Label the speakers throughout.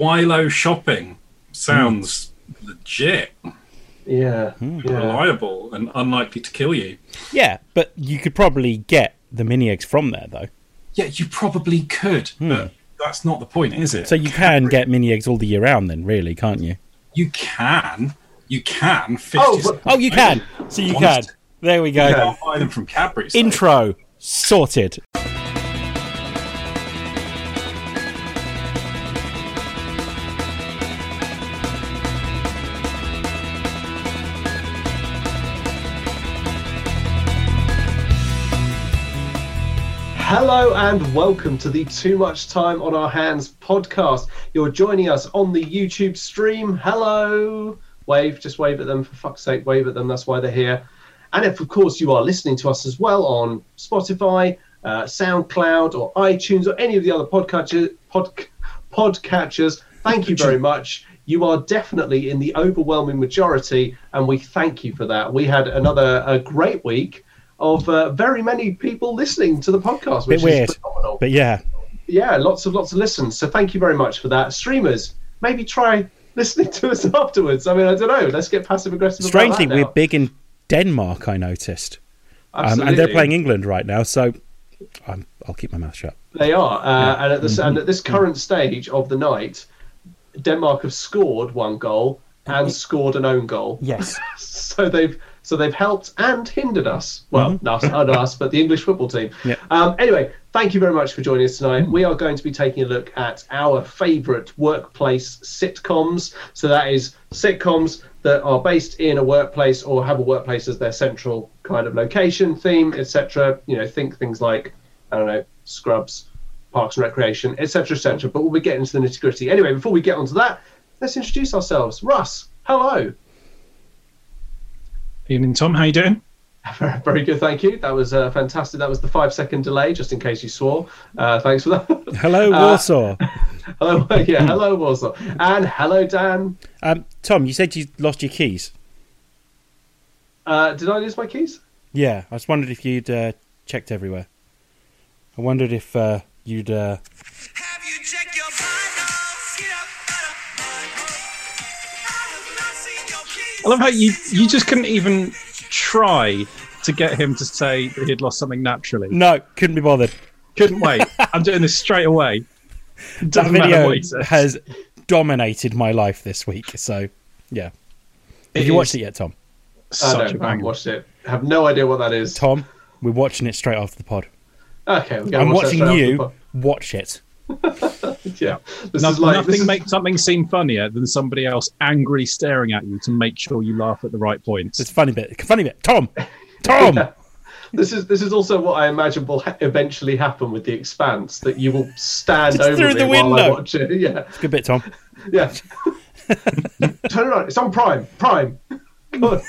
Speaker 1: Wilo shopping sounds hmm. legit,
Speaker 2: Yeah.
Speaker 3: Hmm.
Speaker 2: Yeah.
Speaker 1: reliable, and unlikely to kill you.
Speaker 3: Yeah, but you could probably get the mini eggs from there though.
Speaker 1: Yeah, you probably could, hmm. but that's not the point, is it?
Speaker 3: So you can get mini eggs all the year round then, really, can't you?
Speaker 1: you can, you can.
Speaker 2: Oh, but-
Speaker 3: Oh, you can. So you can. There we go.
Speaker 1: You buy them from Cadbury's.
Speaker 3: Intro sorted.
Speaker 2: Hello and welcome to the Too Much Time on Our Hands podcast. You're joining us on the YouTube stream. Hello. Wave, just wave at them. For fuck's sake, wave at them. That's why they're here. And if, of course, you are listening to us as well on Spotify, uh, SoundCloud, or iTunes, or any of the other podcatcher, pod, podcatchers, thank you very much. You are definitely in the overwhelming majority, and we thank you for that. We had another a great week of uh, very many people listening to the podcast, which
Speaker 3: Bit weird.
Speaker 2: is phenomenal.
Speaker 3: But yeah,
Speaker 2: yeah, lots of lots of listens. So thank you very much for that. Streamers, maybe try listening to us afterwards. I mean, I don't know. Let's get passive aggressive.
Speaker 3: strangely,
Speaker 2: about that
Speaker 3: we're big in Denmark, I noticed. Um, and they're playing England right now, so I'm, I'll keep my mouth shut.
Speaker 2: They are, uh, and at this and at
Speaker 3: Mm-hmm.
Speaker 2: this current stage of the night, Denmark have scored one goal and scored an own goal.
Speaker 3: Yes.
Speaker 2: so they've so they've helped and hindered us. Well,
Speaker 3: Mm-hmm.
Speaker 2: us, not us, but the English football team.
Speaker 3: Yeah.
Speaker 2: Um, anyway, thank you very much for joining us tonight. We are going to be taking a look at our favourite workplace sitcoms. So that is sitcoms that are based in a workplace or have a workplace as their central kind of location, theme, etc. You know, think things like I don't know, Scrubs, Parks and Recreation, etc., etc. But we'll be getting into the nitty gritty. Anyway, before we get onto that, let's introduce ourselves. Russ, hello.
Speaker 1: Evening, Tom. How are you doing?
Speaker 2: Very good, thank you. That was uh, fantastic. That was the five second delay, just in case you swore. Uh, thanks for that.
Speaker 3: Hello,
Speaker 2: Uh,
Speaker 3: Warsaw.
Speaker 2: hello, yeah, hello, Warsaw, and hello, Dan.
Speaker 3: Um, Tom, you said you lost your keys.
Speaker 2: Uh, did I lose my keys?
Speaker 3: Yeah, I just wondered if you'd uh, checked everywhere. I wondered if uh, you'd.
Speaker 4: I
Speaker 1: love how you you just couldn't even try to get him to say that he'd lost something naturally.
Speaker 3: No, couldn't be bothered.
Speaker 1: Couldn't wait. I'm doing this straight away.
Speaker 3: That
Speaker 1: Doesn't matter
Speaker 3: video
Speaker 1: what he says.
Speaker 3: has dominated my life this week. So, yeah. Have
Speaker 1: It
Speaker 3: you watched it yet, Tom?
Speaker 2: I
Speaker 1: Such a
Speaker 2: don't. I haven't watched it. I have no idea what that is.
Speaker 3: Tom, we're watching it straight after the pod.
Speaker 2: Okay, we're
Speaker 3: I'm
Speaker 2: watch
Speaker 3: watching you watch it.
Speaker 2: Yeah, this
Speaker 1: No-
Speaker 2: is like
Speaker 1: nothing
Speaker 2: this is,
Speaker 1: makes something seem funnier than somebody else angrily staring at you to make sure you laugh at the right points.
Speaker 3: It's a funny bit. Funny bit. Tom! Tom!
Speaker 2: Yeah. This is this is also what I imagine will ha- eventually happen with the Expanse that you will stand over
Speaker 3: through
Speaker 2: me
Speaker 3: the
Speaker 2: while I watch it. Yeah,
Speaker 3: Good bit, Tom.
Speaker 2: yeah. Turn it on. It's on Prime. Prime. Good.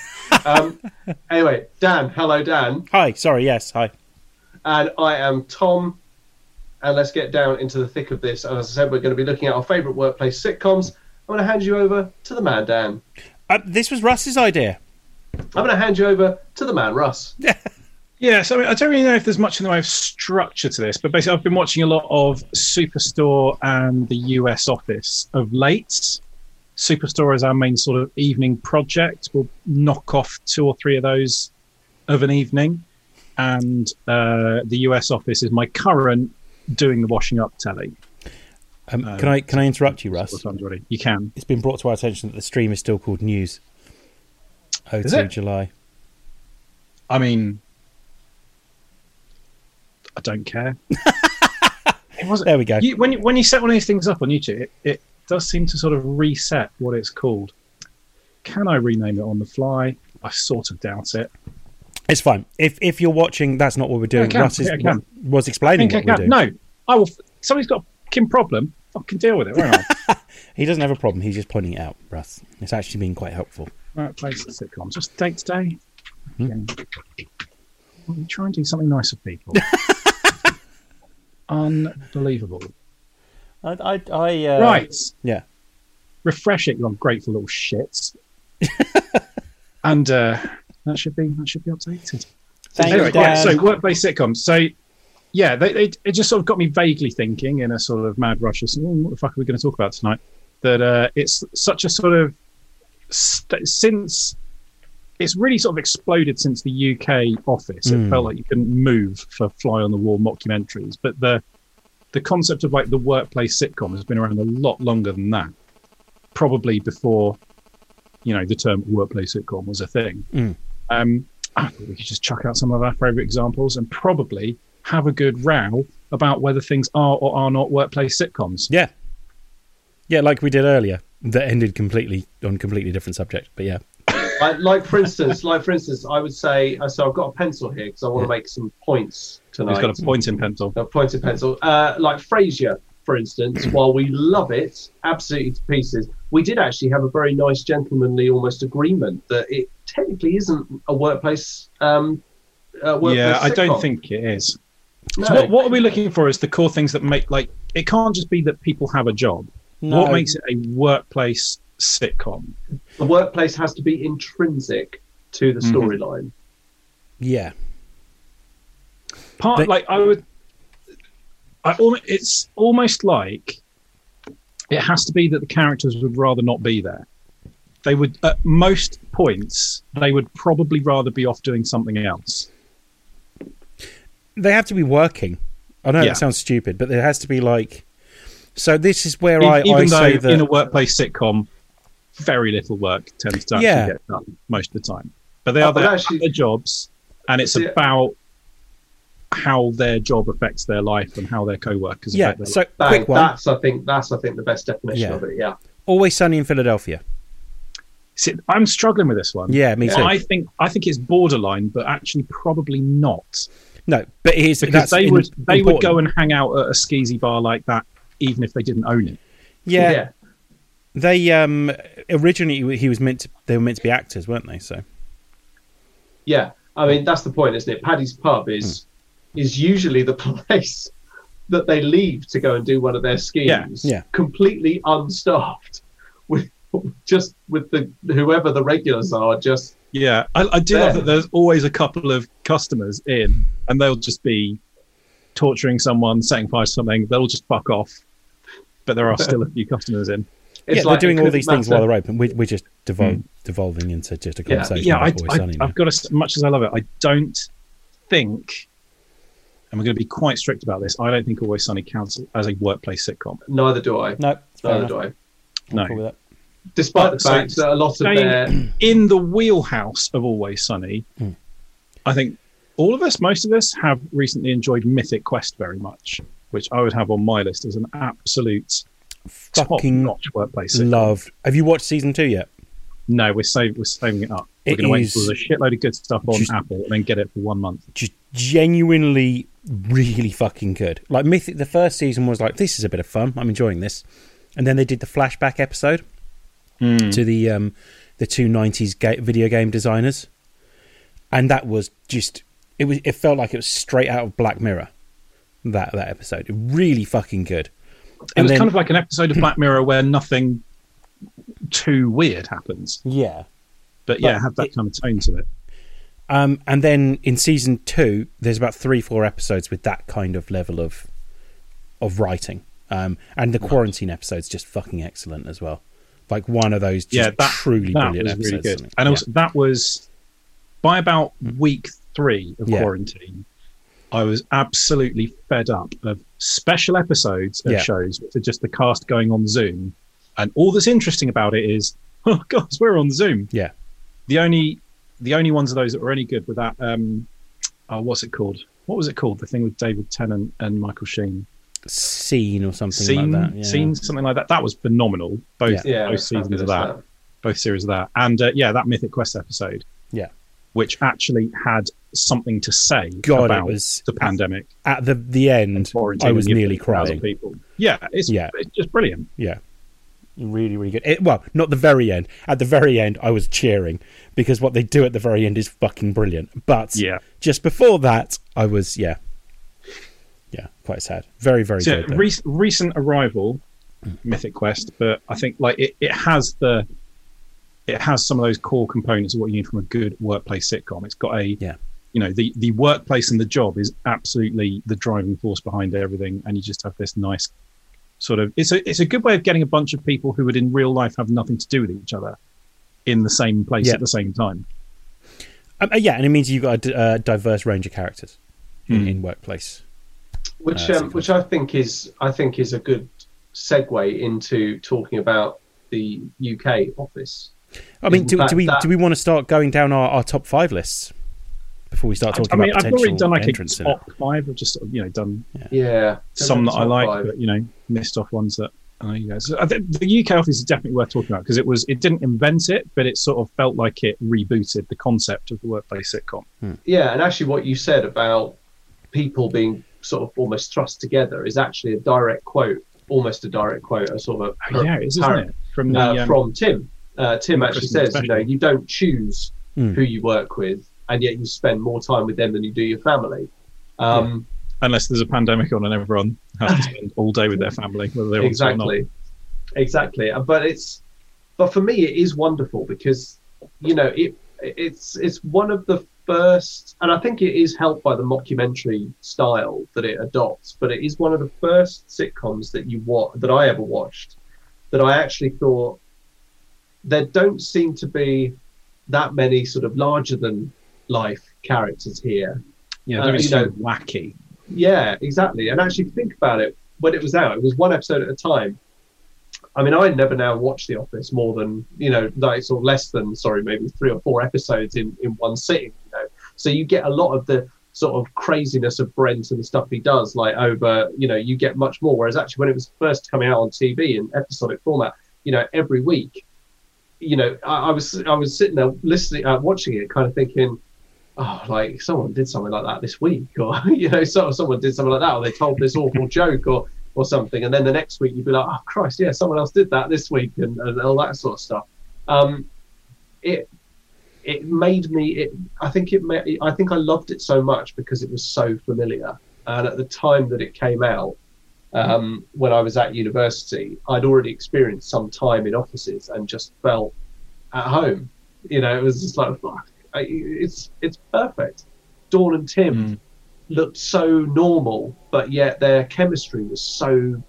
Speaker 2: Um, anyway, Dan. Hello, Dan.
Speaker 3: Hi. Sorry. Yes. Hi.
Speaker 2: and I am Tom. And let's get down into the thick of this. And as I said, we're going to be looking at our favourite workplace sitcoms. I'm going to hand you over to the man, Dan.
Speaker 3: Uh, this was Russ's idea.
Speaker 2: I'm going to hand you over to the man, Russ.
Speaker 1: Yeah, so I, mean, I don't really know if there's much in the way of structure to this, but basically, I've been watching a lot of Superstore and the US Office of late. Superstore is our main sort of evening project. We'll knock off two or three of those of an evening, and uh, the US Office is my current doing the washing up telly.
Speaker 3: Um,
Speaker 1: Uh,
Speaker 3: can I can I interrupt you, Russ?
Speaker 1: You can.
Speaker 3: It's been brought to our attention that the stream is still called News. Oh,
Speaker 1: Is
Speaker 3: 2
Speaker 1: it?
Speaker 3: July.
Speaker 1: I mean, I don't care. it wasn't.
Speaker 3: There we go.
Speaker 1: You, when you, when you set one of these things up on YouTube, it, it does seem to sort of reset what it's called. Can I rename it on the fly? I sort of doubt it.
Speaker 3: It's fine. If if you're watching, that's not what we're doing. Russ is,
Speaker 1: Yeah,
Speaker 3: was explaining
Speaker 1: I
Speaker 3: what we're doing.
Speaker 1: No, I will. Somebody's got a fucking problem. Fucking deal with it. Won't I?
Speaker 3: He doesn't have a problem. He's just pointing it out, Russ. It's actually been quite helpful.
Speaker 1: right, place the sitcom. Just day to day. We try and do something nice for people. Unbelievable.
Speaker 3: I, I, I uh,
Speaker 1: right.
Speaker 3: Yeah.
Speaker 1: refresh it, you ungrateful little shits. and uh, that should be that should be updated.
Speaker 3: Thank
Speaker 1: Anyway,
Speaker 3: you,
Speaker 1: right,
Speaker 3: Dan.
Speaker 1: so workplace sitcoms. So yeah, they, they, it just sort of got me vaguely thinking in a sort of mad rush of "Hmm, what the fuck are we going to talk about tonight? that uh, it's such a sort of st- since it's really sort of exploded since the UK office. It
Speaker 3: Mm.
Speaker 1: felt like you couldn't move for fly on the wall mockumentaries, but the the concept of like the workplace sitcom has been around a lot longer than that. Probably before, you know, the term workplace sitcom was a thing.
Speaker 3: Mm.
Speaker 1: Um, we could just chuck out some of our favourite examples and probably have a good row about whether things are or are not workplace sitcoms.
Speaker 3: Yeah. Yeah, like we did earlier. That ended completely on completely different subject. But yeah.
Speaker 2: like, like for instance, like for instance, I would say. uh, So I've got a pencil here because I want to make some points tonight.
Speaker 1: He's got a point in pencil.
Speaker 2: a point in pencil. Uh, like Frasier, for instance, while we love it absolutely to pieces, we did actually have a very nice gentlemanly almost agreement that it technically isn't a workplace. Um, uh, workplace
Speaker 1: Yeah, I don't think it is.
Speaker 2: No.
Speaker 1: So what, what are we looking for is the core things that make like it can't just be that people have a job.
Speaker 3: No.
Speaker 1: What makes it a workplace sitcom?
Speaker 2: the workplace has to be intrinsic to the
Speaker 1: Mhm.
Speaker 2: storyline.
Speaker 3: Yeah.
Speaker 1: Part
Speaker 3: They-
Speaker 1: like I would, I almost, it's almost like it has to be that the characters would rather not be there. They would at most points they would probably rather be off doing something else.
Speaker 3: They have to be working. I know
Speaker 1: Yeah.
Speaker 3: it sounds stupid, but there has to be like. So this is where I,
Speaker 1: Even
Speaker 3: I
Speaker 1: though
Speaker 3: say that
Speaker 1: in a workplace sitcom, very little work tends to actually
Speaker 3: Yeah.
Speaker 1: get done most of the time. But they
Speaker 2: Oh,
Speaker 1: are
Speaker 2: but
Speaker 1: there
Speaker 2: actually-
Speaker 1: their jobs, and it's
Speaker 2: See-
Speaker 1: about how their job affects their life and how their co-workers
Speaker 3: yeah.
Speaker 1: affect their
Speaker 3: So
Speaker 2: Bang,
Speaker 3: quick one.
Speaker 2: That's I think that's I think the best definition
Speaker 3: Yeah.
Speaker 2: of it. Yeah.
Speaker 3: Always Sunny in Philadelphia.
Speaker 1: See, I'm struggling with this one.
Speaker 3: Yeah, me too.
Speaker 1: I think I think it's borderline, but actually probably not
Speaker 3: no, but it is
Speaker 1: because
Speaker 3: that's
Speaker 1: they
Speaker 3: in-
Speaker 1: would they would go and hang out at a skeezy bar like that even if they didn't own it.
Speaker 3: Yeah, they um originally he was meant to they were meant to be actors, weren't they? So
Speaker 2: Yeah, I mean that's the point, isn't it? Paddy's Pub is is usually the place that they leave to go and do one of their schemes.
Speaker 3: Yeah. yeah.
Speaker 2: completely unstaffed, with just with the whoever the regulars are. Just
Speaker 1: Yeah, I, I do
Speaker 2: There.
Speaker 1: love that. There's always a couple of customers in, and they'll just be torturing someone, setting fire to something. They'll just fuck off, but there are still a few customers in.
Speaker 2: it's
Speaker 3: yeah,
Speaker 2: like
Speaker 3: they're doing all
Speaker 2: couldn't
Speaker 3: these things while they're open. We, we're just devol- hmm. devolving into just a conversation
Speaker 1: yeah, I, I, I've got as much as I love it, I don't think, and we're going to be quite strict about this. I don't think Always Sunny counts as a workplace sitcom.
Speaker 2: Neither do I.
Speaker 3: No,
Speaker 2: Neither
Speaker 3: enough.
Speaker 2: do I.
Speaker 1: No.
Speaker 3: cool with that.
Speaker 2: Despite
Speaker 1: But
Speaker 2: the
Speaker 1: so
Speaker 2: fact that a lot of
Speaker 1: staying-
Speaker 2: their
Speaker 1: In the wheelhouse of Always Sunny,
Speaker 3: Hmm.
Speaker 1: I think all of us, most of us, have recently enjoyed Mythic Quest very much, which I would have on my list as an absolute
Speaker 3: Fucking
Speaker 1: top-notch workplace. sitcom.
Speaker 3: love. Have you watched season two yet?
Speaker 1: No, we're saving we're saving it up. We're
Speaker 3: It
Speaker 1: going to wait for a shitload of good stuff on
Speaker 3: Just-
Speaker 1: Apple and then get it for one month.
Speaker 3: Just genuinely, really fucking good. Like Mythic, the first season was like, this is a bit of fun. I'm enjoying this, and then they did the flashback episode to the um, the two '90s ga- video game designers, and that was just it was it felt like it was straight out of Black Mirror. That that episode, really fucking good.
Speaker 1: It was
Speaker 3: then-
Speaker 1: kind of like an episode of Black Mirror where nothing too weird happens.
Speaker 3: yeah.
Speaker 1: But yeah,
Speaker 3: But
Speaker 1: had that
Speaker 3: it-
Speaker 1: kind of tone to it.
Speaker 3: Um, and then in season two, there's about three, four episodes with that kind of level of of writing. Um, and the quarantine episode's just fucking excellent as well. Like one of those just
Speaker 1: yeah, that
Speaker 3: truly
Speaker 1: that
Speaker 3: brilliant
Speaker 1: was
Speaker 3: episodes.
Speaker 1: really good. And also, that was by about week three of
Speaker 3: Yeah.
Speaker 1: quarantine. I was absolutely fed up of special episodes of
Speaker 3: Yeah.
Speaker 1: shows which are just the cast going on Zoom, and all that's interesting about it is, oh god, we're on Zoom.
Speaker 3: Yeah.
Speaker 1: The only the only ones of those that were any good were that um, oh, what's it called? What was it called? The thing with David Tennant and Michael Sheen.
Speaker 3: scene or something
Speaker 1: Scene,
Speaker 3: like that. Yeah.
Speaker 1: scene, something like that. That was phenomenal. Both
Speaker 2: yeah,
Speaker 1: both seasons of that both series of that, and uh, yeah, that Mythic Quest episode.
Speaker 3: Yeah.
Speaker 1: which actually had something to say
Speaker 3: God, it
Speaker 1: about
Speaker 3: was
Speaker 1: the pandemic.
Speaker 3: at the the end.
Speaker 1: quarantine
Speaker 3: I was nearly
Speaker 1: effect it has on
Speaker 3: crying.
Speaker 1: People. Yeah, it's
Speaker 3: Yeah.
Speaker 1: it's just brilliant.
Speaker 3: Yeah. Really, really good. It, well, not the very end. At the very end, I was cheering because what they do at the very end is fucking brilliant. But
Speaker 1: Yeah.
Speaker 3: just before that, I was yeah, yeah, quite sad. Very, very
Speaker 1: So
Speaker 3: good.
Speaker 1: rec- recent arrival, mm. Mythic Quest, but I think like it, it has the it has some of those core components of what you need from a good workplace sitcom. It's got a
Speaker 3: Yeah.
Speaker 1: you know the the workplace and the job is absolutely the driving force behind everything, and you just have this nice sort of it's a it's a good way of getting a bunch of people who would in real life have nothing to do with each other in the same place
Speaker 3: Yeah.
Speaker 1: at the same time.
Speaker 3: Um, uh, yeah, and it means you've got a d- uh, diverse range of characters in,
Speaker 1: Hmm.
Speaker 3: in workplace.
Speaker 2: which
Speaker 3: Uh,
Speaker 2: um, which I think is I think is a good segue into talking about the UK office.
Speaker 3: I mean, do,
Speaker 2: fact,
Speaker 3: do we
Speaker 2: that-
Speaker 3: do we want to start going down our, our top five lists before we start talking about,
Speaker 1: I mean,
Speaker 3: about
Speaker 1: I've already done like a
Speaker 3: entrants in it?
Speaker 1: top five. I've just sort of, you know done
Speaker 2: Yeah,
Speaker 1: some that I like,
Speaker 2: five.
Speaker 1: but you know missed off ones that. Uh, you guys. I think the UK office is definitely worth talking about because it was it didn't invent it, but it sort of felt like it rebooted the concept of the workplace sitcom.
Speaker 2: Yeah, and actually, what you said about people being sort of almost thrust together is actually a direct quote, almost a direct quote, a sort of a
Speaker 1: Oh, yeah, it is, isn't it? From the
Speaker 2: uh,
Speaker 1: um,
Speaker 2: from Tim. Uh, Tim actually
Speaker 1: Christmas
Speaker 2: says, you know, you don't choose
Speaker 3: Hmm.
Speaker 2: who you work with, and yet you spend more time with them than you do your family. Um,
Speaker 1: unless there's a pandemic on and everyone has to spend all day with their family, whether they want to or not.
Speaker 2: exactly exactly Uh, but it's but for me it is wonderful because you know it it's it's one of the first and i think it is helped by the mockumentary style that it adopts but it is one of the first sitcoms that you watch that i ever watched that i actually thought there don't seem to be that many sort of larger than life characters here
Speaker 1: Yeah,
Speaker 2: Uh,
Speaker 1: they're so
Speaker 2: know-
Speaker 1: wacky.
Speaker 2: yeah, exactly. And actually, think about it. When it was out, it was one episode at a time. I mean, I never now watch The Office more than you know, like sort of less than sorry, maybe three or four episodes in in one sitting. You know, so you get a lot of the sort of craziness of Brent and the stuff he does, like over. You know, you get much more. Whereas actually, when it was first coming out on TV in episodic format, you know, every week, you know, I, I was I was sitting there listening, uh, watching it, kind of thinking oh, like someone did something like that this week, or you know, so someone did something like that, or they told this awful joke, or or something, and then the next week you'd be like, oh Christ, yeah, someone else did that this week, and, and all that sort of stuff. Um, it it made me. It, I think it. Made, I think I loved it so much because it was so familiar, and at the time that it came out. Um, when I was at university, I'd already experienced some time in offices and just felt at home. You know, it was just like, fuck, I, it's it's perfect. Dawn and Tim
Speaker 1: Mm.
Speaker 2: looked so normal, but yet their chemistry was so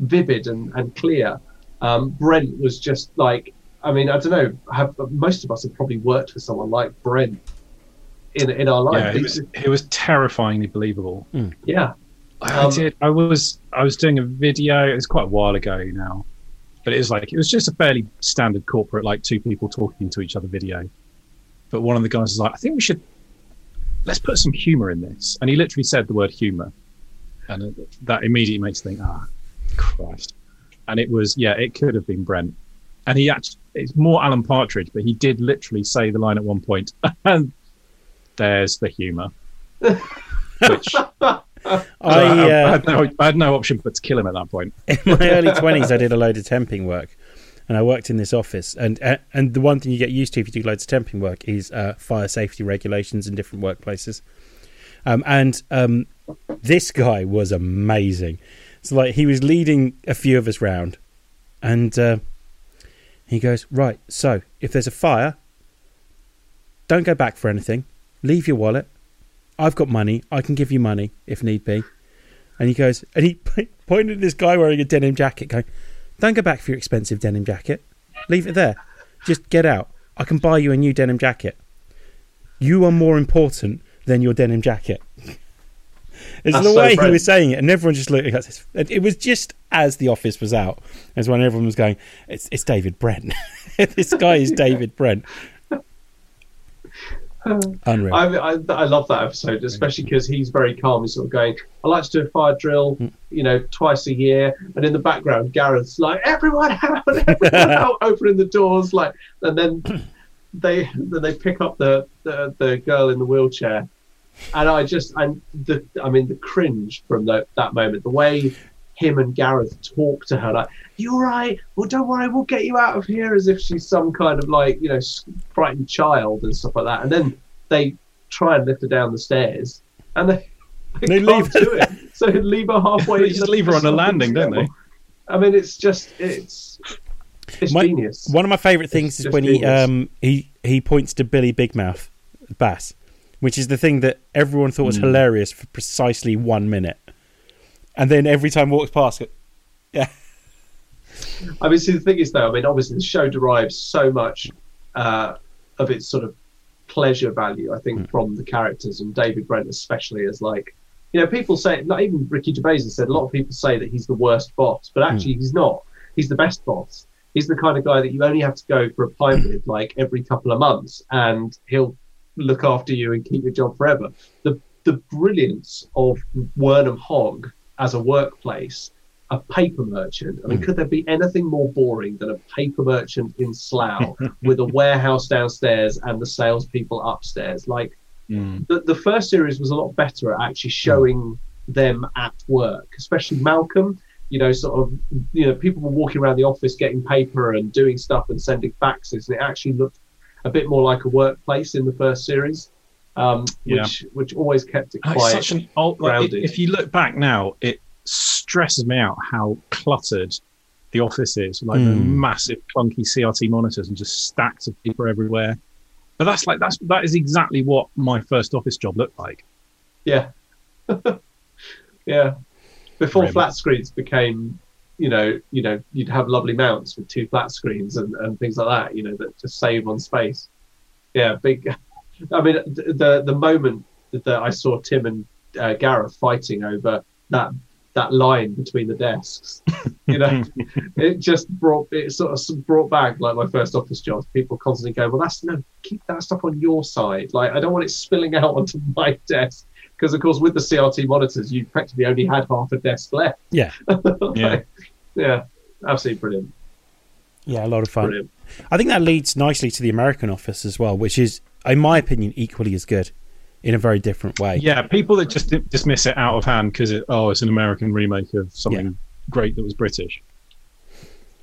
Speaker 2: vivid and, and clear. Um, Brent was just like, I mean, I don't know, have most of us have probably worked with someone like Brent in in our
Speaker 1: Yeah, it was, it was terrifyingly believable.
Speaker 2: yeah,
Speaker 1: I
Speaker 2: Um,
Speaker 1: did. I was. I was doing a video. It was quite a while ago now, but it was like it was just a fairly standard corporate, like two people talking to each other video. But one of the guys was like, "I think we should let's put some humor in this," and he literally said the word humor, and that immediately makes you think, "Ah, Christ!" And it was, yeah, it could have been Brent, and he actually it's more Alan Partridge, but he did literally say the line at one point, and there's the humor. Which
Speaker 3: I,
Speaker 1: I,
Speaker 3: uh,
Speaker 1: had no, I had no option but to kill him at that point.
Speaker 3: in my early twenties, I did a load of temping work, and I worked in this office. And uh, and the one thing you get used to if you do loads of temping work is uh, fire safety regulations in different workplaces. Um, and um, this guy was amazing. So like he was leading a few of us round, and uh, he goes, "Right, so if there's a fire, don't go back for anything. Leave your wallet. I've got money. I can give you money if need be." And he goes, and he pointed at this guy wearing a denim jacket, going, "Don't go back for your expensive denim jacket. Leave it there. Just get out. I can buy you a new denim jacket. You are more important than your denim jacket." It's
Speaker 2: That's
Speaker 3: the
Speaker 2: so
Speaker 3: way he was saying it, and everyone just looked at it was just as the office was out, as when everyone was going, "It's it's David Brent. this guy is David Brent." Unreal.
Speaker 2: I, I I love that episode, especially because he's very calm. He's sort of going, I like to do a fire drill,
Speaker 3: Mm.
Speaker 2: you know, twice a year. And in the background, Gareth's like, everyone out, everyone out, opening the doors, like, and then they then they pick up the, the the girl in the wheelchair, and I just and the I mean the cringe from the, that moment, the way him and Gareth talk to her, like, "You're all right? Well, don't worry, we'll get you out of here," as if she's some kind of like you know frightened child and stuff like that. And then they try and lift her down the stairs, and they,
Speaker 3: They
Speaker 2: can't
Speaker 3: leave her
Speaker 2: it. So they leave her halfway.
Speaker 1: They just leave her on a landing, don't they?
Speaker 2: I mean, it's just it's it's
Speaker 3: My-
Speaker 2: genius.
Speaker 3: One of my favourite things is
Speaker 2: just
Speaker 3: when he um he he points to Billy Big Mouth Bass, which is the thing that everyone thought was hilarious for precisely one minute, and then every time walks past, it. Yeah.
Speaker 2: I mean, see, the thing is, though, I mean, obviously, the show derives so much uh, of its sort of pleasure value, I think, from the characters and David Brent, especially as like, you know, people say, not even Ricky Gervais has said, a lot of people say that he's the worst boss, but actually, he's not. He's the best boss. He's the kind of guy that you only have to go for a pint with like every couple of months, and he'll look after you and keep your job forever. The the brilliance of Wernham Hogg as a workplace, a paper merchant. I mean, hmm. could there be anything more boring than a paper merchant in Slough with a warehouse downstairs and the salespeople upstairs? Like hmm. the, the first series was a lot better at actually hmm. showing them at work, especially Malcolm. You know, sort of, you know, people were walking around the office getting paper and doing stuff and sending faxes, and it actually looked a bit more like a workplace in the first series, um,
Speaker 1: Yeah.
Speaker 2: which which always kept it
Speaker 1: And
Speaker 2: quiet.
Speaker 1: such an old. Like,
Speaker 2: grounded.
Speaker 1: if you look back now, it stresses me out how cluttered the office is. Like the
Speaker 3: Mm.
Speaker 1: massive clunky CRT monitors and just stacks of paper everywhere. But that's like that's that is exactly what my first office job looked like.
Speaker 2: Yeah. yeah. Before
Speaker 1: Grim.
Speaker 2: flat screens became, you know, you know, you'd have lovely mounts with two flat screens and, and things like that, you know, that just save on space. Yeah, big. I mean, the the moment that I saw Tim and uh, Gareth fighting over that that line between the desks, you know, it just brought it sort of brought back like my first office job. People constantly go, "Well, that's no, keep that stuff on your side. Like, I don't want it spilling out onto my desk." Because of course, with the CRT monitors, you practically only had half a desk left.
Speaker 3: Yeah.
Speaker 1: Yeah.
Speaker 2: yeah, absolutely brilliant,
Speaker 3: Yeah, a lot of fun.
Speaker 2: brilliant.
Speaker 3: I think that leads nicely to the American office as well, which is, in my opinion, equally as good in a very different way.
Speaker 1: Yeah, people that just dismiss it out of hand because it, oh, it's an American remake of something
Speaker 3: Yeah.
Speaker 1: great that was British.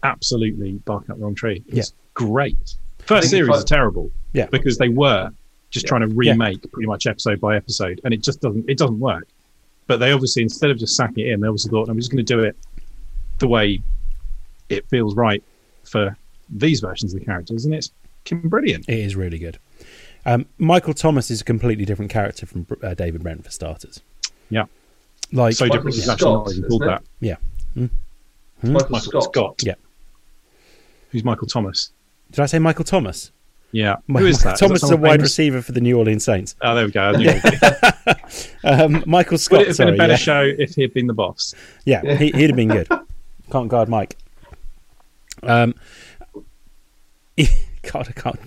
Speaker 1: Absolutely, bark up the wrong tree. It's
Speaker 3: Yeah.
Speaker 1: great. First series
Speaker 2: I-
Speaker 1: is terrible.
Speaker 3: Yeah.
Speaker 1: because they were just
Speaker 2: Yeah.
Speaker 1: trying to remake pretty much episode by episode, and it just doesn't it doesn't work. But they obviously instead of just sacking it in, they obviously thought, I'm just going to do it the way it feels right for these versions of the characters, and it's brilliant.
Speaker 3: It is really good. Um, Michael Thomas is a completely different character from uh, David Brent, for starters.
Speaker 1: Yeah.
Speaker 3: Like,
Speaker 1: so
Speaker 2: Michael
Speaker 1: different. It's
Speaker 2: Scott,
Speaker 1: actually not called
Speaker 2: isn't
Speaker 1: that.
Speaker 3: yeah.
Speaker 2: Michael,
Speaker 1: Michael
Speaker 2: Scott.
Speaker 1: Scott.
Speaker 3: Yeah.
Speaker 1: Who's Michael Thomas?
Speaker 3: Did I say Michael Thomas?
Speaker 1: Yeah.
Speaker 3: Mi-
Speaker 1: Who is that?
Speaker 3: Thomas
Speaker 1: that
Speaker 3: is a wide
Speaker 1: famous?
Speaker 3: receiver for the New Orleans Saints.
Speaker 1: Oh, there we go. I knew it.
Speaker 3: Um, Michael
Speaker 1: Would it have been a better
Speaker 3: yeah.
Speaker 1: show if he had been the boss?
Speaker 3: Yeah, he, he'd have been good. Can't guard Mike. Um, God, I can't.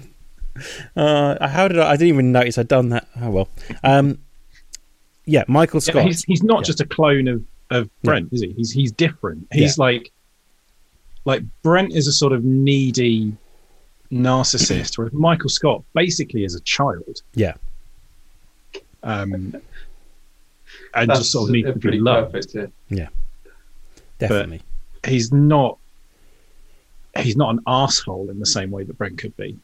Speaker 3: Uh, how did I? I didn't even notice I'd done that. Oh well. Um, yeah, Michael
Speaker 1: Yeah,
Speaker 3: Scott.
Speaker 1: he's, he's not
Speaker 3: Yeah.
Speaker 1: just a clone of, of Brent, is he? He's he's different. He's like like Brent is a sort of needy narcissist, whereas Michael Scott basically is a child.
Speaker 3: Yeah.
Speaker 1: Um, and
Speaker 2: That's
Speaker 1: just sort of needs to be
Speaker 2: pretty
Speaker 1: loved.
Speaker 2: perfect. Yeah.
Speaker 3: definitely.
Speaker 1: He's not. He's not an asshole in the same way that Brent could be.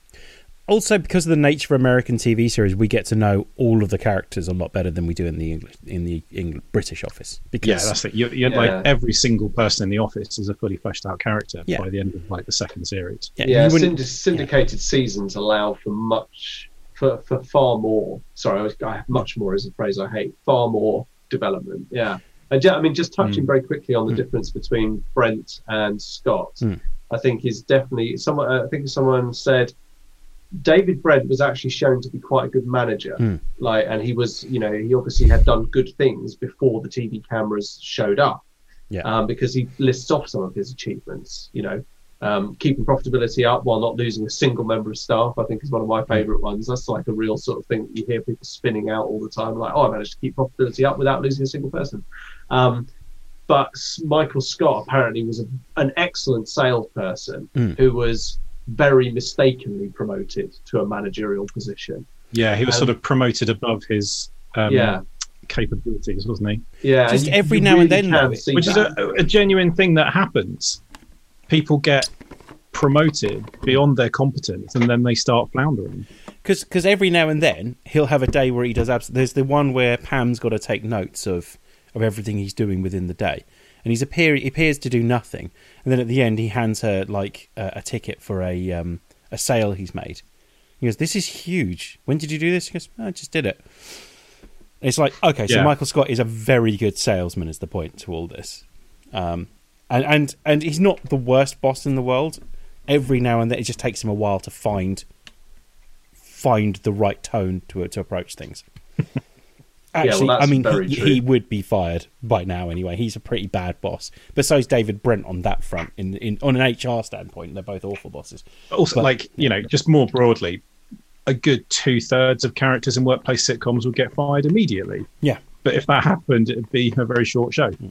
Speaker 3: Also, because of the nature of American TV series, we get to know all of the characters a lot better than we do in the English in the English, British office. Because
Speaker 1: Yeah, that's it. You're, you're
Speaker 2: Yeah.
Speaker 1: like every single person in the office is a fully fleshed out character
Speaker 3: Yeah.
Speaker 1: by the end of like the second series.
Speaker 3: yeah,
Speaker 2: Yeah,
Speaker 3: you
Speaker 2: syndi- syndicated seasons allow for much, for, for far more. Sorry, I, was, I much more is a phrase I hate. Far more development. Yeah, and ju- I mean, just touching
Speaker 1: Mm.
Speaker 2: very quickly on the
Speaker 3: Mm.
Speaker 2: difference between Brent and Scott,
Speaker 3: Mm.
Speaker 2: I think is definitely someone. I think someone said David Brent was actually shown to be quite a good manager.
Speaker 3: Mm.
Speaker 2: Like, and he was, you know, he obviously had done good things before the TV cameras showed up.
Speaker 3: Yeah.
Speaker 2: Um, because he lists off some of his achievements. You know, um, keeping profitability up while not losing a single member of staff, I think is one of my favourite ones. That's like a real sort of thing that you hear people spinning out all the time, like, oh, I managed to keep profitability up without losing a single person. Um, but Michael Scott apparently was a, an excellent salesperson
Speaker 3: Mm.
Speaker 2: who was very mistakenly promoted to a managerial position.
Speaker 1: Yeah, he was
Speaker 2: Um,
Speaker 1: sort of promoted above his um,
Speaker 2: yeah,
Speaker 1: capabilities, wasn't he?
Speaker 2: yeah.
Speaker 3: Just
Speaker 2: and
Speaker 3: every now and then, though,
Speaker 1: Which is a, a genuine thing that happens. People get promoted beyond their competence, and then they start floundering.
Speaker 3: because every now and then he'll have a day where he does abs- there's the one where Pam's got to take notes of of everything he's doing within the day. And he's appear he appears to do nothing. And then at the end he hands her like a, a ticket for a um, a sale he's made. He goes this is huge. When did you do this? He goes "Oh, I just did it. It's like okay so
Speaker 1: Yeah.
Speaker 3: Michael Scott is a very good salesman is the point to all this. Um, and and and he's not the worst boss in the world. Every now and then, it just takes him a while to find find the right tone to to approach things. Actually,
Speaker 2: that's
Speaker 3: I mean, he, he would be fired by now anyway. He's a pretty bad boss, but so is David Brent on that front. In, in on an HR standpoint, they're both awful bosses.
Speaker 1: Also,
Speaker 3: But-
Speaker 1: like you know, just more broadly, a good two thirds of characters in workplace sitcoms would get fired immediately.
Speaker 3: Yeah,
Speaker 1: But if that happened, it'd be a very short show. Mm.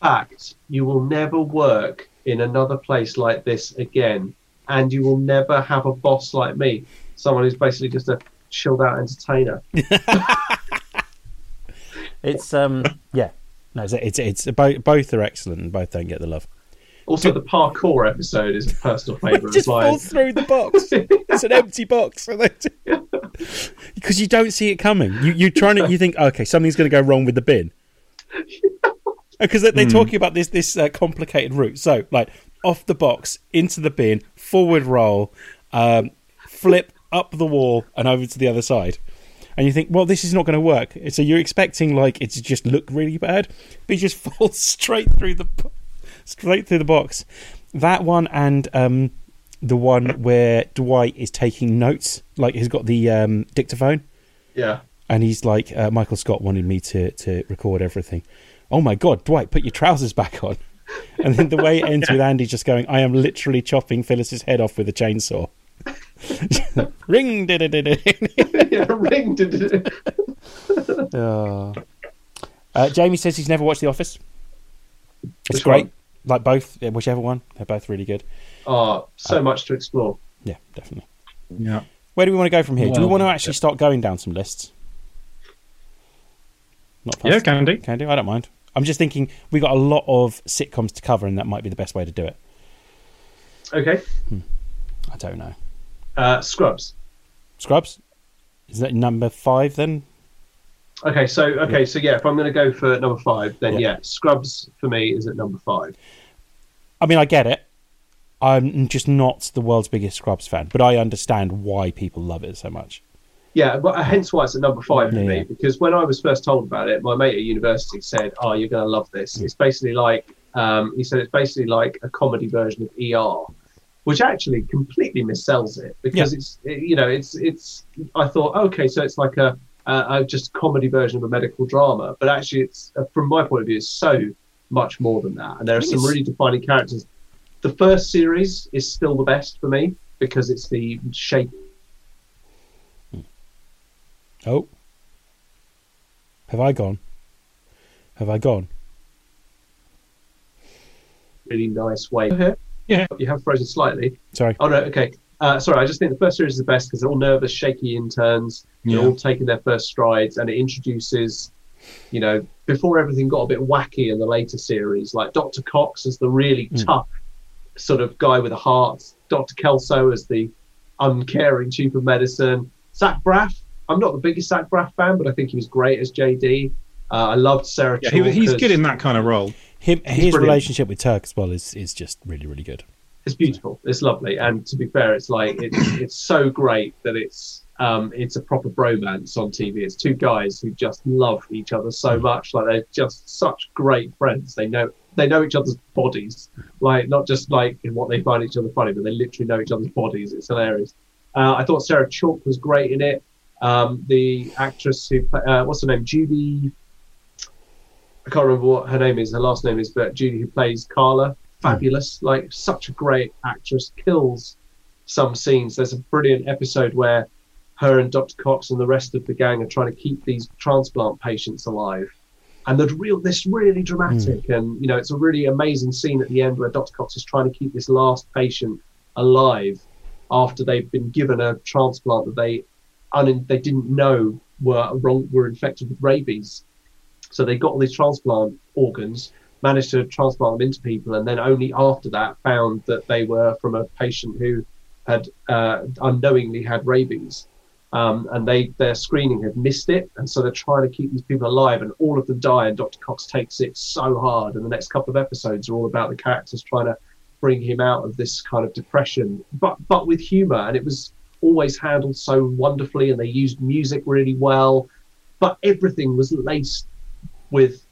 Speaker 2: fact, you will never work in another place like this again, and you will never have a boss like me, someone who's basically just a chilled out entertainer.
Speaker 3: it's um yeah, no, it's it's, it's both both are excellent and both don't get the love.
Speaker 2: Also, the parkour episode is a personal favourite of
Speaker 3: just
Speaker 2: mine.
Speaker 3: falls through the box. it's an empty box. Because you don't see it coming. You you trying to you think okay something's going to go wrong with the bin. Because they're, they're talking about this this uh, complicated route. So like off the box into the bin, forward roll, um, flip up the wall and over to the other side. And you think, well, this is not going to work. So you're expecting like it to just look really bad, but you just falls straight through the straight through the box. That one and um, the one where Dwight is taking notes, like he's got the um, dictaphone,
Speaker 2: Yeah.
Speaker 3: and he's like, uh, Michael Scott wanted me to to record everything. Oh my god, Dwight, put your trousers back on. And then the way it ends with Andy just going, I am literally chopping Phyllis's head off with a chainsaw. Ring did it.
Speaker 2: yeah, ring. did it.
Speaker 3: Oh. Uh, Jamie says he's never watched The Office. It's
Speaker 2: Which
Speaker 3: great.
Speaker 2: one?
Speaker 3: Like both, whichever one. They're both really good.
Speaker 2: Oh, so uh, much to explore.
Speaker 3: Yeah, definitely.
Speaker 1: Yeah.
Speaker 3: Where do we want to go from here? do we want to actually start going down some lists? Not
Speaker 1: Yeah,
Speaker 3: fast.
Speaker 1: can do.
Speaker 3: Can do. I don't mind. I'm just thinking we've got a lot of sitcoms to cover, and that might be the best way to do it.
Speaker 2: Okay. Hmm.
Speaker 3: I don't know.
Speaker 2: Uh, Scrubs.
Speaker 3: Scrubs is that number five then?
Speaker 2: Okay, so okay, so yeah, if I'm going to go for number five, then
Speaker 3: Yeah.
Speaker 2: yeah. Scrubs for me is at number five.
Speaker 3: I mean, I get it. I'm just not the world's biggest Scrubs fan, but I understand why people love it so much.
Speaker 2: Yeah, but uh, hence why it's at number five for
Speaker 3: Yeah,
Speaker 2: me.
Speaker 3: yeah.
Speaker 2: Because when I was first told about it, my mate at university said, "Oh, you're going to love this."
Speaker 3: Mm.
Speaker 2: It's basically like um, he said it's basically like a comedy version of ER, which actually completely missells it because it's you know it's it's. I thought okay, so it's like a, a, a just comedy version of a medical drama, but actually it's uh, from my point of view, it's so much more than that, and there are some really defining characters. The first series is still the best for me because it's the shape
Speaker 3: Oh, have I gone? Have I gone?
Speaker 2: really nice way.
Speaker 1: Yeah.
Speaker 2: You have frozen slightly.
Speaker 3: Sorry.
Speaker 2: Oh no, okay. Uh, sorry, I just think the first series is the best because they're all nervous, shaky interns. They're
Speaker 1: Yeah.
Speaker 2: all taking their first strides, and it introduces, you know, before everything got a bit wacky in the later series, like Dr. Cox as the really
Speaker 3: Mm.
Speaker 2: tough sort of guy with a heart, Dr. Kelso as the uncaring chief of medicine, Zach Braff. I'm not the biggest Zach Braff fan, but I think he was great as JD. Uh, I loved Sarah.
Speaker 1: Yeah, he, he's good in that kind of role.
Speaker 3: Him, his
Speaker 2: brilliant.
Speaker 3: relationship with Turk as well is, is just really, really good.
Speaker 2: it's beautiful. It's lovely, and to be fair, it's like it's it's so great that it's um it's a proper bromance on TV. It's two guys who just love each other so much, like they're just such great friends. They know they know each other's bodies, like not just like in what they find each other funny, but they literally know each other's bodies. It's hilarious. Uh, I thought Sarah Chalke was great in it. Um, the actress who uh, what's her name, Judy. I can't remember what her name is. Her last name is, but Judy who plays Carla, fabulous. Mm. Like such a great actress, kills some scenes. There's a brilliant episode where her and Dr. Cox and the rest of the gang are trying to keep these transplant patients alive. And the real, this really dramatic, mm. and you know, it's a really amazing scene at the end where Dr. Cox is trying to keep this last patient alive after they've been given a transplant that they, un- they didn't know were wrong, were infected with rabies. So they got all these transplant organs, managed to transplant them into people, and then only after that found that they were from a patient who had uh, unknowingly had rabies. Um, and they their screening had missed it, and so they're trying to keep these people alive, and all of them die. And Dr. Cox takes it so hard, and the next couple of episodes are all about the characters trying to bring him out of this kind of depression, but but with humor, and it was always handled so wonderfully, and they used music really well, but everything was laced with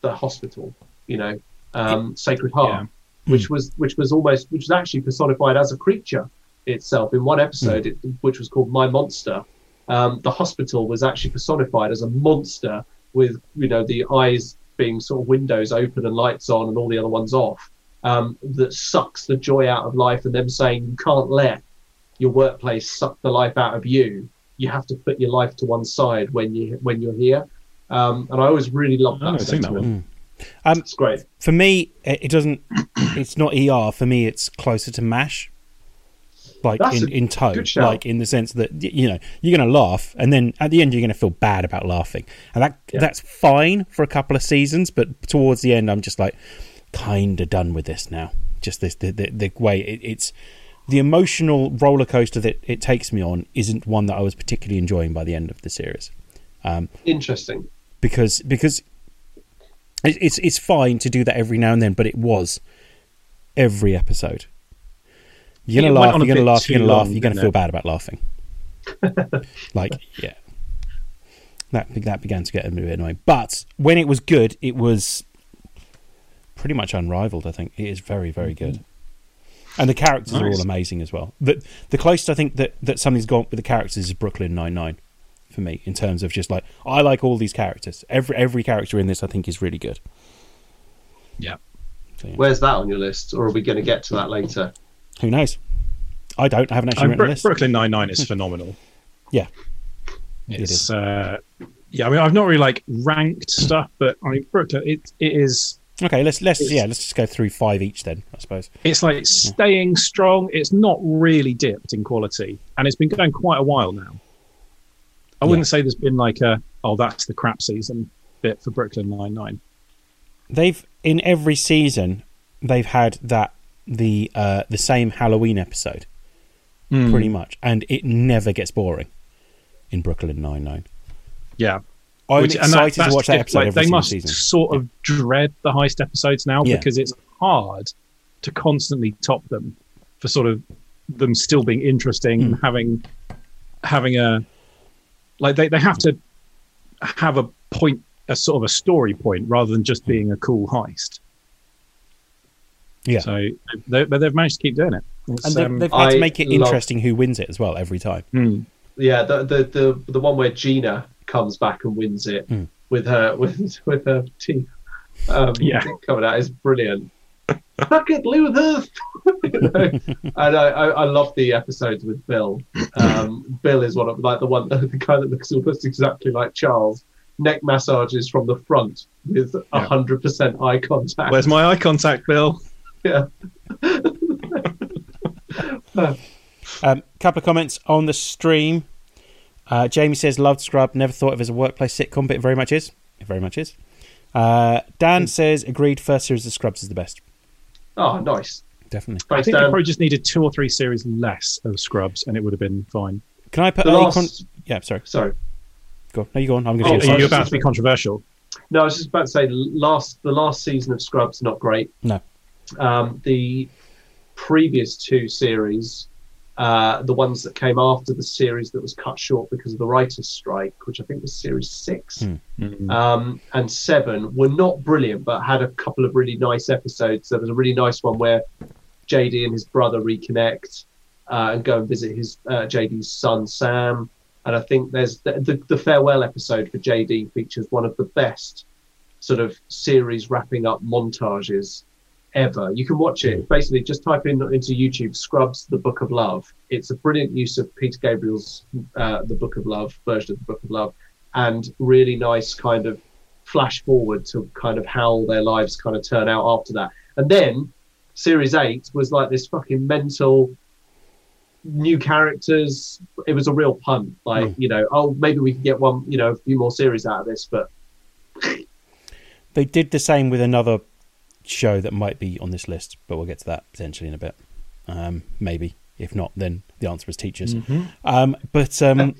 Speaker 2: the hospital, you know, um, Sacred Heart,
Speaker 1: Yeah.
Speaker 2: which was which was almost which was actually personified as a creature itself in one episode, it, which was called My Monster. Um, the hospital was actually personified as a monster with you know the eyes being sort of windows open and lights on and all the other ones off. Um, that sucks the joy out of life, and them saying you can't let your workplace suck the life out of you. You have to put your life to one side when you when you're here. Um, and I always really love
Speaker 1: Oh,
Speaker 2: that.
Speaker 1: I've seen that
Speaker 2: sentiment.
Speaker 3: Um,
Speaker 2: It's great.
Speaker 3: for me, it it doesn't. It's not ER. For me, it's closer to Mash. Like
Speaker 2: That's
Speaker 3: in,
Speaker 2: a
Speaker 3: in tone, like in the sense that you know you're going to laugh, and then at the end you're going to feel bad about laughing, and that
Speaker 2: Yeah.
Speaker 3: that's fine for a couple of seasons. But towards the end, I'm just like kind of done with this now. Just this the the, the way it, it's the emotional roller coaster that it takes me on isn't one that I was particularly enjoying by the end of the series
Speaker 2: Interesting.
Speaker 3: Because because it- it's it's fine to do that every now and then, but it was every episode. You're gonna laugh. You're gonna laugh. You're gonna laugh.
Speaker 1: long,
Speaker 3: You're gonna feel
Speaker 1: it?
Speaker 3: bad about laughing. like yeah, that that began to get a bit annoying. But when it was good, it was pretty much unrivaled. I think it is very very good. And the characters are all amazing as well. The the closest I think that, that something's gone with the characters is Brooklyn Nine Nine, for me in terms of just like I like all these characters. Every every character in this I think is really good.
Speaker 1: Yeah.
Speaker 3: So, yeah.
Speaker 2: Where's that on your list, or are we going to get to that later?
Speaker 3: Who knows? I don't. I haven't actually
Speaker 1: Um,
Speaker 3: written a list.
Speaker 1: Brooklyn Nine Nine is phenomenal.
Speaker 3: Yeah.
Speaker 1: It's
Speaker 3: is.
Speaker 1: uh, yeah. I mean, I've not really like ranked stuff, but I mean, Brooklyn. It it is.
Speaker 3: Okay, let's let's yeah, let's just go through five each then. I suppose.
Speaker 1: It's like staying strong. It's not really dipped in quality, and it's been going quite a while now. I wouldn't say there's been like a oh that's the crap season bit for Brooklyn Nine Nine.
Speaker 3: They've in every season they've had that the uh the same Halloween episode pretty much, and it never gets boring in Brooklyn Nine Nine.
Speaker 1: Yeah,
Speaker 3: I'm
Speaker 1: Which-
Speaker 3: excited
Speaker 1: that's
Speaker 3: to watch that episode
Speaker 1: like,
Speaker 3: every
Speaker 1: they must
Speaker 3: season.
Speaker 1: sort of dread the heist episodes now
Speaker 3: Yeah.
Speaker 1: because it's hard to constantly top them for sort of them still being interesting
Speaker 3: Hmm.
Speaker 1: and having having a like they, they have to have a point a sort of a story point rather than just being a cool heist
Speaker 3: Yeah.
Speaker 1: so they, but they've managed to keep doing it It's,
Speaker 3: and they've,
Speaker 1: um,
Speaker 3: they've had to make it
Speaker 2: love-
Speaker 3: interesting who wins it as well every time.
Speaker 1: hmm.
Speaker 2: Yeah, the the the, the one where Gina comes back and wins it
Speaker 3: Hmm.
Speaker 2: with her with with her teeth um,
Speaker 1: Yeah.
Speaker 2: coming out is brilliant. Fuck it, Luther. You know? and I, I, I love the episodes with Bill. Um, Bill is one of like the one the guy that looks almost exactly like Charles. Neck massages from the front with a
Speaker 1: Yeah.
Speaker 2: hundred percent eye contact.
Speaker 1: where's my eye contact bill
Speaker 2: yeah.
Speaker 3: Um, couple of comments on the stream. Uh, Jamie says, "Loved Scrub. Never thought of it as a workplace sitcom, but it very much is. It very much is." Uh, Dan says, "Agreed. First series of Scrubs is the best.
Speaker 2: Oh, nice.
Speaker 3: Definitely."
Speaker 1: I
Speaker 2: Thanks,
Speaker 1: think they
Speaker 2: Dan.
Speaker 1: probably just needed two or three series less of Scrubs and it would have been fine
Speaker 3: Can I put
Speaker 2: The
Speaker 3: a
Speaker 2: last-
Speaker 3: con- Yeah, sorry.
Speaker 2: Sorry.
Speaker 3: Go on. No, you go on. I'm
Speaker 2: Oh,
Speaker 3: going to.
Speaker 1: are you about to be controversial
Speaker 2: No, I was just about to say last the last season of Scrubs not great.
Speaker 3: No.
Speaker 2: Um, the previous two series, uh, the ones that came after the series that was cut short because of the writers' strike, which I think was series six
Speaker 3: Hmm.
Speaker 2: um, and seven, were not brilliant, but had a couple of really nice episodes. There was a really nice one where JD and his brother reconnect uh, and go and visit his uh, JD's son Sam. And I think there's the, the, the farewell episode for JD features one of the best sort of series wrapping up montages ever. You can watch it. Basically, just type in into YouTube Scrubs: The Book of Love. It's a brilliant use of Peter Gabriel's uh, The Book of Love version of The Book of Love, and really nice kind of flash forward to kind of how their lives kind of turn out after that. And then Series Eight was like this fucking mental new characters. It was a real punt. Like
Speaker 3: Mm.
Speaker 2: you know, oh maybe we can get one, you know, a few more series out of this, but
Speaker 3: They did the same with another show that might be on this list, but we'll get to that potentially in a bit. Um, maybe. If not, then the answer is teachers. Um, but um,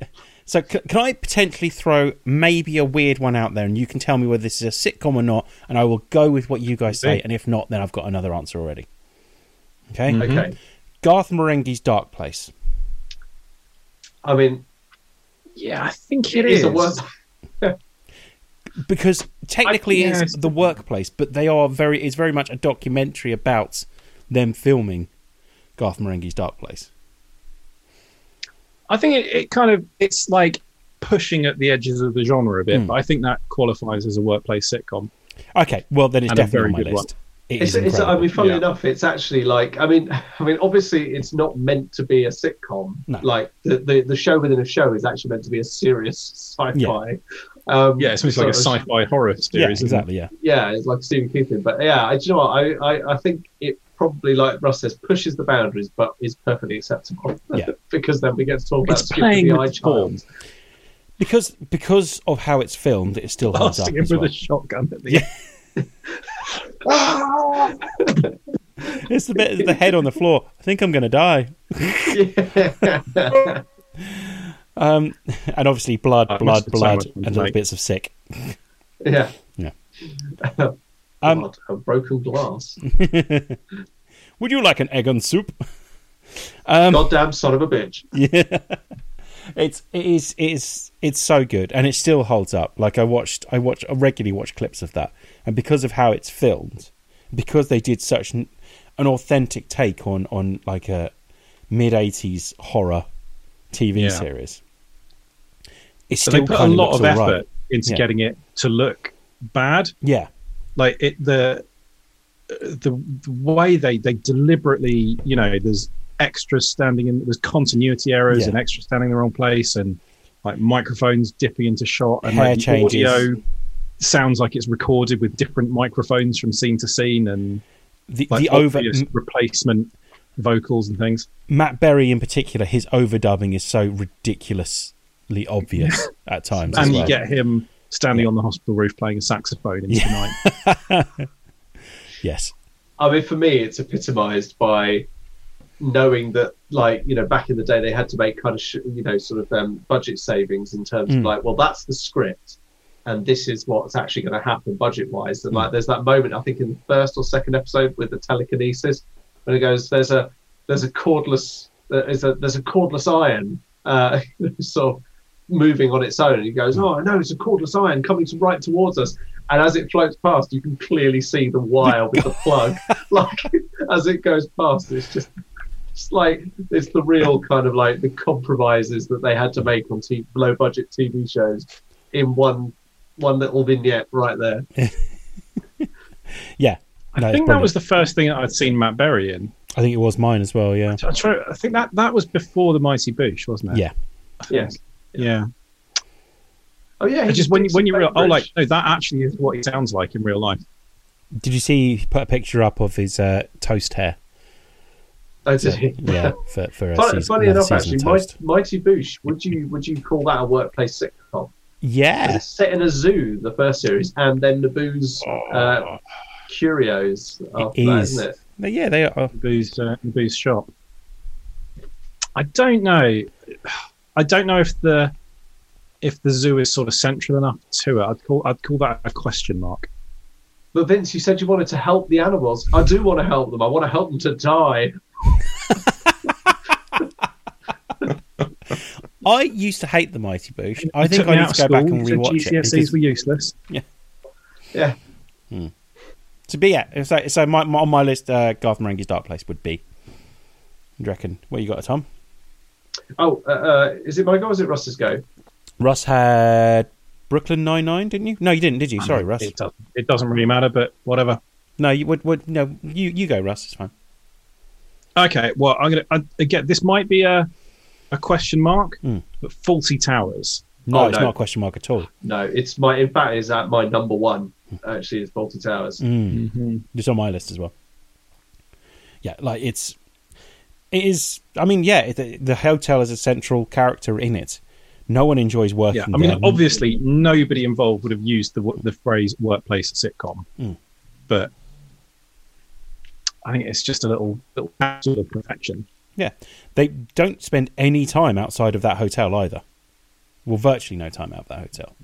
Speaker 3: so, c- can I potentially throw maybe a weird one out there, and you can tell me whether this is a sitcom or not, and I will go with what you guys say. And if not, then I've got another answer already. Okay,
Speaker 2: okay.
Speaker 3: Garth Marenghi's Dark Place.
Speaker 2: I mean,
Speaker 1: Yeah, I think
Speaker 2: it is a work.
Speaker 3: Because technically
Speaker 1: I- yeah,
Speaker 3: it's
Speaker 1: it's
Speaker 3: the workplace, but they are very. It's very much a documentary about them filming Garth Marenghi's Dark Place.
Speaker 1: I think it, it kind of it's like pushing at the edges of the genre a bit,
Speaker 3: Mm.
Speaker 1: but I think that qualifies as a workplace sitcom.
Speaker 3: Okay, well then it's
Speaker 1: And a
Speaker 3: definitely
Speaker 1: very
Speaker 3: on my
Speaker 1: good one.
Speaker 3: list. It
Speaker 2: It's,
Speaker 3: is
Speaker 2: it's, I mean, funnily
Speaker 1: Yeah.
Speaker 2: enough, it's actually like I mean, I mean, obviously, it's not meant to be a sitcom.
Speaker 3: No.
Speaker 2: Like the, the the show within a show is actually meant to be a serious sci-fi. Um,
Speaker 1: Yeah, it's almost like a sci-fi horror series. isn't
Speaker 3: exactly. Yeah,
Speaker 2: Yeah, it's like Stephen King thing. But yeah, I, do you know what? I, I, I think it probably, like Russ says, pushes the boundaries, but is perfectly acceptable.
Speaker 3: Yeah.
Speaker 2: because then we get to talk about
Speaker 1: It's
Speaker 2: Skip
Speaker 1: playing
Speaker 2: the
Speaker 1: with
Speaker 2: Eye
Speaker 1: form.
Speaker 3: Because because of how it's filmed, it still holds up.
Speaker 1: Him with
Speaker 3: well.
Speaker 1: a shotgun at the
Speaker 3: Yeah. It's the bit the head on the floor. I think I'm going to die.
Speaker 2: yeah.
Speaker 3: Um, and obviously blood, blood,
Speaker 1: have so
Speaker 3: blood, and little
Speaker 1: make.
Speaker 3: bits of sick.
Speaker 2: yeah.
Speaker 3: Yeah. Um,
Speaker 2: Blood, a broken glass.
Speaker 3: Would you like an egg and soup? Um,
Speaker 2: Goddamn son of a bitch.
Speaker 3: yeah, it's it is it is it's so good, and it still holds up. Like I watched, I watch, I regularly watch clips of that, and because of how it's filmed, because they did such an, an authentic take on on like a mid '80s horror TV
Speaker 1: Yeah.
Speaker 3: series, it
Speaker 1: So
Speaker 3: still
Speaker 1: they put a lot of effort
Speaker 3: right.
Speaker 1: into
Speaker 3: Yeah.
Speaker 1: getting it to look bad.
Speaker 3: Yeah,
Speaker 1: Like it, the the, the way they they deliberately, you know, there's extra standing in, there's continuity errors
Speaker 3: Yeah.
Speaker 1: and extra standing in the wrong place, and like microphones dipping into shot, and
Speaker 3: Hair
Speaker 1: like the audio sounds like it's recorded with different microphones from scene to scene, and
Speaker 3: the
Speaker 1: like
Speaker 3: the over
Speaker 1: obvious replacement vocals and things.
Speaker 3: Matt Berry in particular, his overdubbing is so ridiculously obvious at times. as
Speaker 1: and
Speaker 3: well.
Speaker 1: you get him standing
Speaker 3: Yeah.
Speaker 1: on the hospital roof playing a saxophone into
Speaker 3: Yeah.
Speaker 1: the night.
Speaker 3: yes,
Speaker 2: I mean, for me, it's epitomised by knowing that, like, you know, back in the day, they had to make kind of, sh- you know, sort of um, budget savings in terms
Speaker 3: Mm.
Speaker 2: of like, well, that's the script, and this is what's actually going to happen budget wise. And
Speaker 3: Mm.
Speaker 2: like, there's that moment I think in the first or second episode with the telekinesis when it goes, there's a there's a cordless there's a there's a cordless iron uh, sort of moving on its own. He goes, oh, I know, it's a cordless iron coming to right towards us. And as it floats past, you can clearly see the wire with the plug, like as it goes past. It's just, it's like it's the real kind of like the compromises that they had to make on t- low budget TV shows in one one little vignette right there.
Speaker 3: yeah.
Speaker 1: I
Speaker 3: No, it's
Speaker 1: think that was the first thing I'd seen Matt Berry in.
Speaker 3: I think it was mine as well. Yeah,
Speaker 1: I, try, I think that that was before the Mighty Boosh, wasn't it?
Speaker 3: yeah.
Speaker 2: Yes.
Speaker 1: Yeah.
Speaker 2: Oh yeah.
Speaker 1: It's just when you
Speaker 2: did
Speaker 1: when you real, oh, like no, that actually is what he sounds like in real life.
Speaker 3: Did you see he put a picture up of his uh, toast hair?
Speaker 2: Oh, did he?
Speaker 3: Yeah, for for a
Speaker 2: Funny,
Speaker 3: season,
Speaker 2: funny enough, actually,
Speaker 3: of toast.
Speaker 2: Mighty, Mighty Boosh. Would you would you call that a workplace sitcom?
Speaker 3: Yeah,
Speaker 2: It's set in a zoo, the first series, and then Naboo's
Speaker 1: Oh.
Speaker 2: uh, Curios after
Speaker 3: It
Speaker 2: that,
Speaker 3: is.
Speaker 2: isn't it?
Speaker 3: Yeah, they are.
Speaker 1: Boo's uh, Boo's shop. I don't know. I don't know if the if the zoo is sort of central enough to it. I'd call I'd call that a question mark.
Speaker 2: But Vince, you said you wanted to help the animals. I do want to help them. I want to help them to die.
Speaker 3: I used to hate the Mighty Boosh. I think I need to
Speaker 1: of
Speaker 3: go back and
Speaker 1: said
Speaker 3: rewatch it.
Speaker 1: GCSEs
Speaker 3: because-
Speaker 1: were useless.
Speaker 2: Yeah. Yeah.
Speaker 3: To be yeah, so, so my, my, on my list, uh, Garth Marenghi's Dark Place would be. Do you reckon? What you got, Tom?
Speaker 2: Oh, uh, uh, is it my go or is it Russ's go?
Speaker 3: Russ had Brooklyn Nine Nine, didn't you? No, you didn't, did you? Sorry, Russ.
Speaker 1: It doesn't, it doesn't really matter, but whatever.
Speaker 3: No, you would. would no, you you go, Russ. It's fine.
Speaker 1: Okay, well, I'm gonna I, again. This might be a a question mark,
Speaker 3: Hmm.
Speaker 1: but fawlty towers.
Speaker 3: No,
Speaker 2: Oh,
Speaker 3: it's
Speaker 2: no.
Speaker 3: not a question mark at all.
Speaker 2: No, it's my. In fact, is at my number one. Actually, is Fawlty Towers.
Speaker 3: Mm.
Speaker 1: Mm-hmm.
Speaker 3: It's on my list as well. Yeah, like it's it is. I mean, yeah, the, the hotel is a central character in it. No one enjoys working
Speaker 1: Yeah, I mean,
Speaker 3: there.
Speaker 1: obviously, nobody involved would have used the the phrase "workplace sitcom,"
Speaker 3: Mm.
Speaker 1: but I think it's just a little little capsule of perfection.
Speaker 3: Yeah, they don't spend any time outside of that hotel either. Well, virtually no time out of that hotel.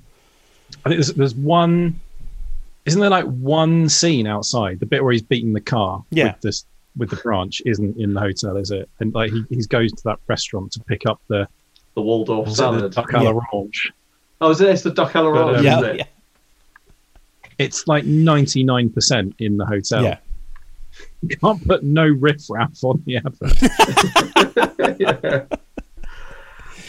Speaker 1: I think there's there's one. Isn't there like one scene outside the bit where he's beating the car?
Speaker 3: Yeah.
Speaker 1: With this with the branch isn't in the hotel, is it? And like he, he goes to that restaurant to pick up the,
Speaker 2: The Waldorf
Speaker 1: was it the
Speaker 2: salad.
Speaker 1: duck à l'orange.
Speaker 2: Oh, is it? It's the duck à l'orange,
Speaker 1: Um,
Speaker 3: yeah,
Speaker 2: isn't it?
Speaker 3: yeah.
Speaker 1: it's like 99% in the hotel.
Speaker 3: Yeah.
Speaker 1: You can't put no riffraff on the advert.
Speaker 2: yeah.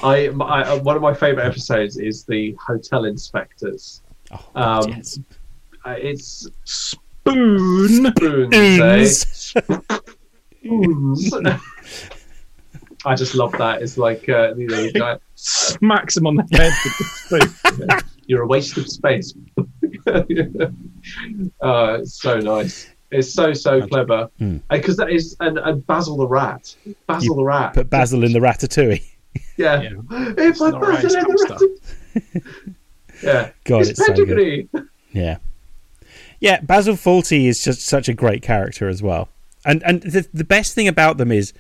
Speaker 2: I, my, uh, one of my favorite episodes is the hotel inspectors.
Speaker 3: Oh,
Speaker 2: Um,
Speaker 3: yes.
Speaker 2: Uh, it's
Speaker 1: Spoon.
Speaker 2: spoons, eh?
Speaker 3: Spoons.
Speaker 2: spoons. I just love that. It's like uh, you know, the guy,
Speaker 1: Smacks him on the head with the spoon.
Speaker 2: you're a waste of space. uh, it's so nice. It's so so clever
Speaker 3: Mm.
Speaker 2: because that is and, and Basil the rat. Basil the rat.
Speaker 3: Put Basil in the ratatouille.
Speaker 2: yeah.
Speaker 1: Yeah.
Speaker 2: It's like
Speaker 1: not right,
Speaker 2: Basil in the rat. yeah.
Speaker 3: God,
Speaker 2: it's,
Speaker 3: it's so good.
Speaker 2: pedigree.
Speaker 3: Yeah, yeah. Basil Fawlty is just such a great character as well, and and the the best thing about them is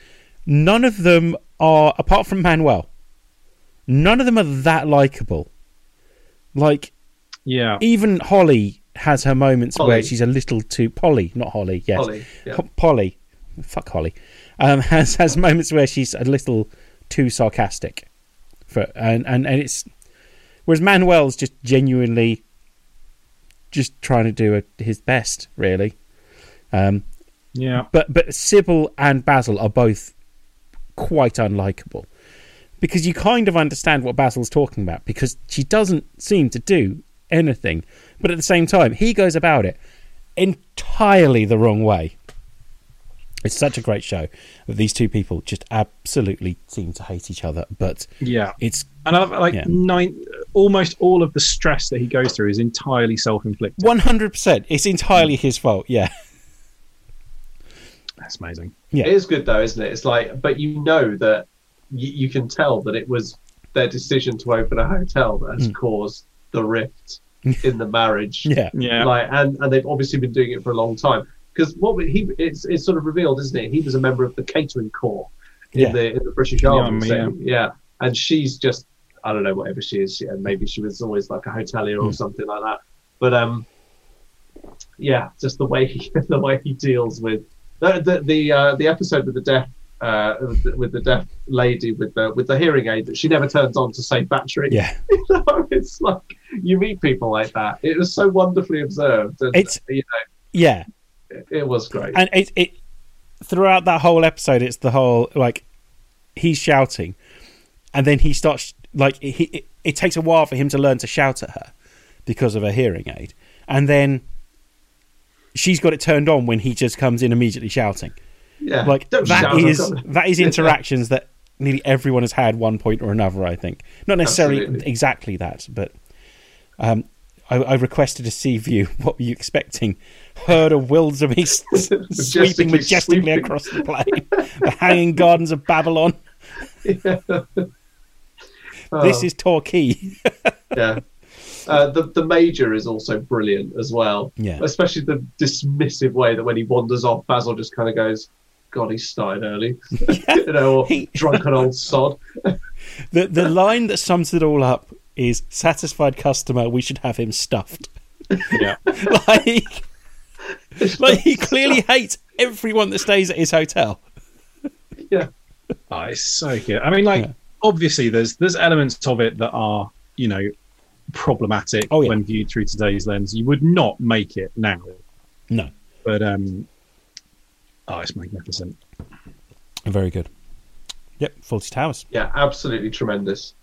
Speaker 3: none of them are apart from Manuel. None of them are that likable. Like
Speaker 1: Yeah.
Speaker 3: even Holly has her moments where she's a little too Polly, not Holly. Yes,
Speaker 2: Polly, yeah.
Speaker 3: Polly. Fuck Holly. Um, has has moments where she's a little too sarcastic, for and and and it's whereas Manuel's just genuinely just trying to do a, his best, really. Um,
Speaker 1: Yeah.
Speaker 3: but but Sybil and Basil are both quite unlikable because you kind of understand what Basil's talking about because she doesn't seem to do anything, but at the same time he goes about it entirely the wrong way. It's such a great show that these two people just absolutely seem to hate each other, but
Speaker 1: Yeah.
Speaker 3: it's
Speaker 1: And I've like
Speaker 3: Yeah.
Speaker 1: nine, almost all of the stress that he goes through is entirely self-inflicted.
Speaker 3: one hundred percent. It's entirely his fault. Yeah,
Speaker 1: That's amazing.
Speaker 3: Yeah.
Speaker 2: It is good though, isn't it? It's like, but you know that you, you can tell that it was their decision to open a hotel that has hmm. caused the rift in the marriage.
Speaker 3: Yeah,
Speaker 1: Yeah.
Speaker 2: Like, and and they've obviously been doing it for a long time. Because what he it's it's sort of revealed, isn't it? He was a member of the catering corps in
Speaker 3: Yeah.
Speaker 2: the in the British Army.
Speaker 1: Yeah,
Speaker 2: so, yeah. and she's just I don't know whatever she is. Yeah, maybe she was always like a hotelier or
Speaker 3: Mm.
Speaker 2: something like that. But um, yeah, just the way he the way he deals with the the the, uh, the episode with the deaf. Uh, with the- deaf lady with the with the hearing aid that she never turns on to save battery.
Speaker 3: yeah.
Speaker 2: You know, it's like you meet people like that. It was so wonderfully observed, and
Speaker 3: It's-
Speaker 2: you
Speaker 3: yeah.
Speaker 2: It, it was great.
Speaker 3: and it it throughout that whole episode it's the whole like he's shouting and then he starts like he it, it takes a while for him to learn to shout at her because of her hearing aid. And then she's got it turned on when he just comes in immediately shouting.
Speaker 2: Yeah,
Speaker 3: like
Speaker 2: Don't
Speaker 3: that is, that is interactions that nearly everyone has had one point or another i think. Not necessarily
Speaker 2: Absolutely.
Speaker 3: exactly that but um I, I requested a sea view. What were you expecting? Herd of wildebeest sweeping
Speaker 2: Majestically sweeping.
Speaker 3: across the plain. the hanging gardens of Babylon. This
Speaker 2: Oh,
Speaker 3: is Torquay.
Speaker 2: yeah. Uh, the the major is also brilliant as well.
Speaker 3: Yeah.
Speaker 2: especially the dismissive way that when he wanders off, Basil just kind of goes, "God, he started early," you know, or
Speaker 3: He-
Speaker 2: drunken old sod.
Speaker 3: the the line that sums it all up is satisfied customer, we should have him stuffed.
Speaker 1: Yeah.
Speaker 3: like like he clearly hates everyone that stays at his hotel.
Speaker 2: yeah,
Speaker 1: Oh, it's so good. I mean, like
Speaker 3: Yeah.
Speaker 1: obviously there's there's elements of it that are you know problematic
Speaker 3: Oh, yeah.
Speaker 1: when viewed through today's lens. You would not make it now,
Speaker 3: No.
Speaker 1: but um, oh, it's magnificent.
Speaker 3: Very good. Yep, Fawlty Towers.
Speaker 2: yeah, absolutely tremendous.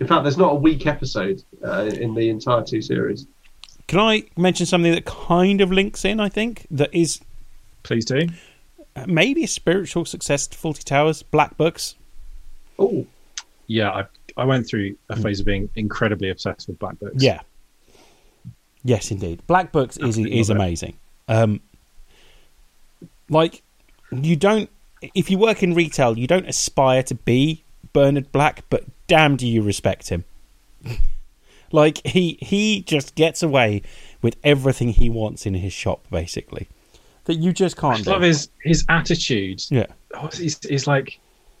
Speaker 2: In fact, there's not a weak episode uh, in the entire two series.
Speaker 3: Can I mention something that kind of links in, I think, that is
Speaker 1: Please do.
Speaker 3: uh, maybe a spiritual success to Fawlty Towers? Black Books.
Speaker 2: Oh,
Speaker 1: Yeah, I I went through a phase of being incredibly obsessed with black books.
Speaker 3: Yeah. Yes, indeed. Black Books is
Speaker 1: Absolutely
Speaker 3: is
Speaker 1: love
Speaker 3: amazing. Um, like you don't if you work in retail, you don't aspire to be Bernard Black, but damn, do you respect him? like he he just gets away with everything he wants in his shop, basically. That you just can't.
Speaker 1: just
Speaker 3: do.
Speaker 1: love his his attitude.
Speaker 3: Yeah,
Speaker 1: Oh, he's, he's like,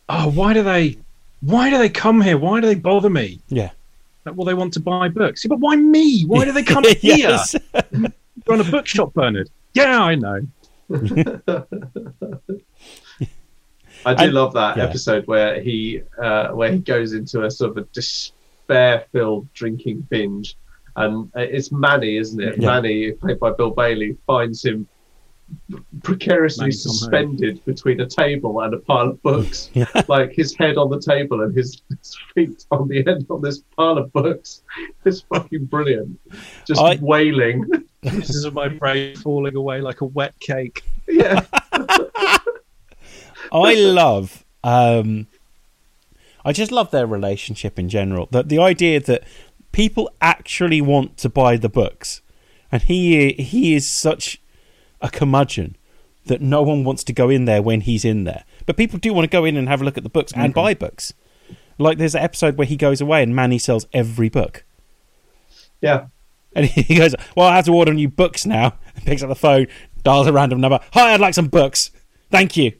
Speaker 1: oh, why do they, why do they come here? Why do they bother me?
Speaker 3: yeah.
Speaker 1: Like, well, they want to buy books. Yeah, but why me? Why do they come here?
Speaker 3: yes.
Speaker 1: Run a bookshop, Bernard. Yeah, I know.
Speaker 2: I do
Speaker 3: And-
Speaker 2: love that
Speaker 3: yeah.
Speaker 2: episode where he uh, where he goes into a sort of a despair-filled drinking binge, and it's Manny, isn't it?
Speaker 3: Yeah.
Speaker 2: Manny, played by Bill Bailey, finds him precariously
Speaker 1: Manny
Speaker 2: suspended between a table and a pile of books,
Speaker 3: Yeah.
Speaker 2: like his head on the table and his, his feet on the end on this pile of books. It's fucking brilliant. Just
Speaker 3: I-
Speaker 2: wailing.
Speaker 1: Pieces of my brain falling away like a wet cake.
Speaker 2: yeah.
Speaker 3: I love. Um, I just love their relationship in general. The the idea that people actually want to buy the books, and he he is such a curmudgeon that no one wants to go in there when he's in there. But people do want to go in and have a look at the books and buy books. Like there's an episode where he goes away and Manny sells every book.
Speaker 2: Yeah.
Speaker 3: And he goes, Well, I have to order new books now. And picks up the phone, dials a random number. Hi, I'd like some books. Thank you.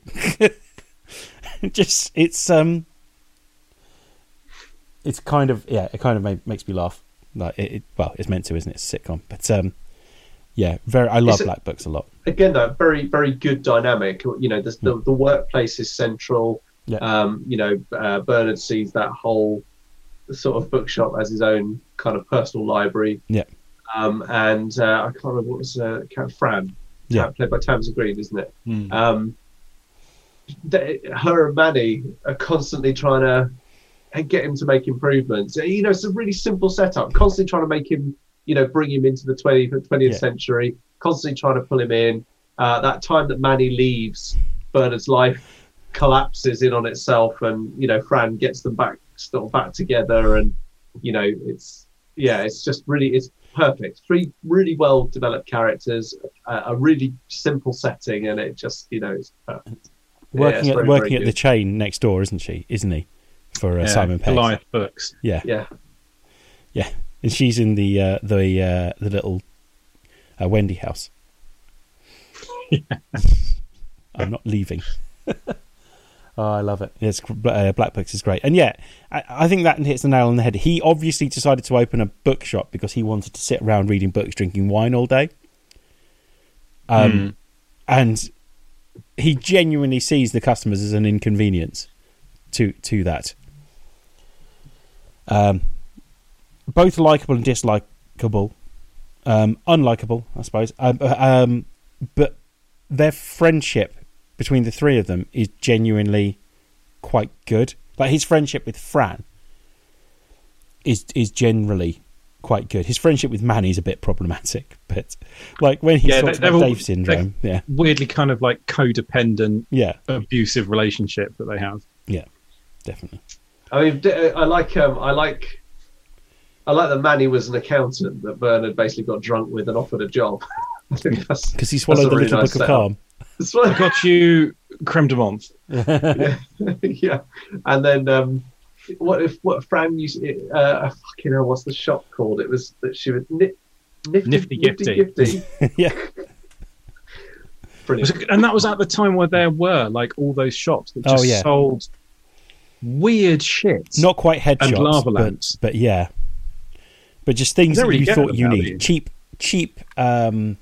Speaker 3: Just, it's, um, it's kind of, yeah, it kind of ma- makes me laugh. Like, it, it, well, it's meant to, isn't it? It's a sitcom. But, um, yeah, very, I love Black Books a lot.
Speaker 2: again though very very good dynamic you know the, the, the workplace is central
Speaker 3: Yeah.
Speaker 2: um you know uh, bernard sees that whole sort of bookshop as his own kind of personal library
Speaker 3: Yeah.
Speaker 2: um and uh, i can't remember what was uh fran
Speaker 3: Yeah.
Speaker 2: played by tamsin greig isn't it
Speaker 3: Mm.
Speaker 2: um th- her and manny are constantly trying to and get him to make improvements you know it's a really simple setup constantly trying to make him you know bring him into the 20th 20th
Speaker 3: Yeah.
Speaker 2: century constantly trying to pull him in uh, that time that manny leaves bernard's life collapses in on itself and you know fran gets them back sort of back together and you know it's yeah it's just really it's perfect three really well developed characters a, a really simple setting and it just you know it's perfect Yeah,
Speaker 3: Working
Speaker 2: it's
Speaker 3: at,
Speaker 2: very,
Speaker 3: working
Speaker 2: very
Speaker 3: at the chain next door, isn't she? Isn't he? For uh,
Speaker 1: Yeah,
Speaker 3: Simon Pegg.
Speaker 1: Goliath books.
Speaker 3: Yeah.
Speaker 2: yeah
Speaker 3: Yeah. And she's in the, uh, the, uh, the little, uh, Wendy house. I'm not leaving. oh, I love it. It's uh, Black Books is great, and yeah, I, I think that hits the nail on the head. He obviously decided to open a bookshop because he wanted to sit around reading books, drinking wine all day. Um,
Speaker 1: Hmm.
Speaker 3: and he genuinely sees the customers as an inconvenience to to that. Um, both likable and dislikable, um, unlikable, I suppose. Um, uh, um, but their friendship between the three of them is genuinely quite good. Like his friendship with Fran is is generally quite good. His friendship with Manny is a bit problematic, but like when he
Speaker 1: Yeah,
Speaker 3: talks
Speaker 1: they-
Speaker 3: about
Speaker 1: they're all-
Speaker 3: Dave syndrome, yeah,
Speaker 1: Weirdly, kind of like codependent,
Speaker 3: yeah,
Speaker 1: abusive relationship that they have.
Speaker 3: Yeah, definitely.
Speaker 2: I mean, I like um, I like I like that Manny was an accountant that Bernard basically got drunk with and offered a job. I think that's
Speaker 3: Because he swallowed
Speaker 2: a
Speaker 3: the
Speaker 2: really
Speaker 3: little
Speaker 2: nice
Speaker 3: book of calm.
Speaker 2: That's what
Speaker 1: I got you creme de menthe.
Speaker 2: yeah. And then um, what if what Fran used? Uh, fucking hell, what's the shop called? It was that she was nif- nifty,
Speaker 1: Nifty Gifty.
Speaker 2: Gifty.
Speaker 3: yeah,
Speaker 2: Brilliant.
Speaker 1: and that was at the time where there were like all those shops that
Speaker 3: Oh,
Speaker 1: just
Speaker 3: yeah.
Speaker 1: sold weird shit.
Speaker 3: not quite headshots,
Speaker 1: And lava
Speaker 3: but,
Speaker 1: lamps.
Speaker 3: but yeah, but just things that
Speaker 1: really
Speaker 3: you thought you need, cheap, cheap um,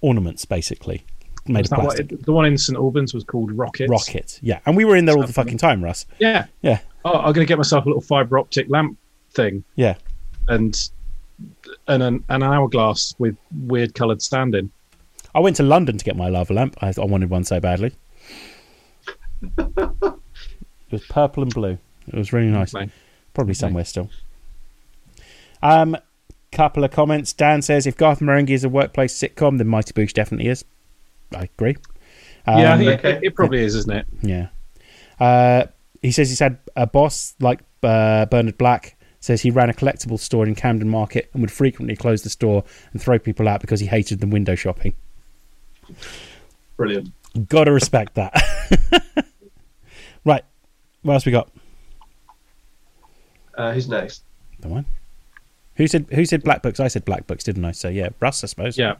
Speaker 3: ornaments, basically made of plastic.
Speaker 1: it- the one in St Albans was called Rocket.
Speaker 3: Rocket, yeah, and we were in there all the fucking time, Russ.
Speaker 1: Yeah.
Speaker 3: Yeah.
Speaker 1: Oh, I'm going to get myself a little fiber optic lamp thing
Speaker 3: Yeah,
Speaker 1: and and an, an hourglass with weird coloured standing.
Speaker 3: I went to London to get my lava lamp. I, I wanted one so badly. it was purple and blue. It was really nice. Probably somewhere still. Um, couple of comments. Dan says if Garth Marenghi is a workplace sitcom, then Mighty Boosh definitely is. I agree. Um,
Speaker 1: yeah, I
Speaker 2: okay.
Speaker 1: it, it probably is, isn't it?
Speaker 3: Yeah. Uh, he says he's had a boss like uh, Bernard Black. Says he ran a collectible store in Camden Market and would frequently close the store and throw people out because he hated them window shopping.
Speaker 2: Brilliant.
Speaker 3: Got to respect that. right. What else we got?
Speaker 2: Uh, who's next?
Speaker 3: The one. Who said who said black books? I said black books, didn't I? So yeah, Russ, I suppose.
Speaker 1: Yeah.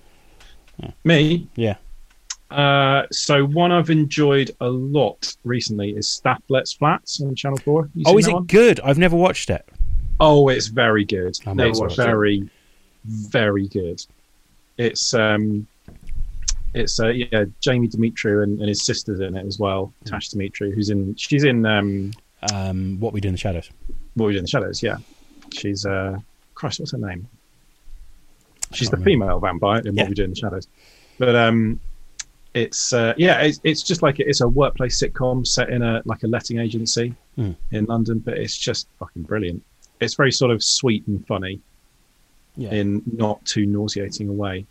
Speaker 1: Me.
Speaker 3: Yeah.
Speaker 1: Uh, so one I've enjoyed a lot recently is Stath Lets Flats on Channel Four. You
Speaker 3: Oh, is it
Speaker 1: one?
Speaker 3: good? I've never watched it.
Speaker 1: Oh, it's very good.
Speaker 3: I
Speaker 1: It's
Speaker 3: watch it.
Speaker 1: very, very good. It's um, it's uh, yeah, Jamie Demetriou and, and his sister's in it as well.
Speaker 3: Hmm.
Speaker 1: Tash Demetriou, who's in, she's in um,
Speaker 3: Um, what we do in the shadows.
Speaker 1: What We Do in the Shadows. Yeah, she's uh, Christ, what's her name? She's the
Speaker 3: remember.
Speaker 1: female vampire in
Speaker 3: Yeah.
Speaker 1: What We Do in the Shadows. But um, it's uh, yeah, it's, it's just like it's a workplace sitcom set in a like a letting agency
Speaker 3: Hmm.
Speaker 1: in London, but it's just fucking brilliant. It's very sort of sweet and funny
Speaker 3: Yeah.
Speaker 1: in not too nauseating a way.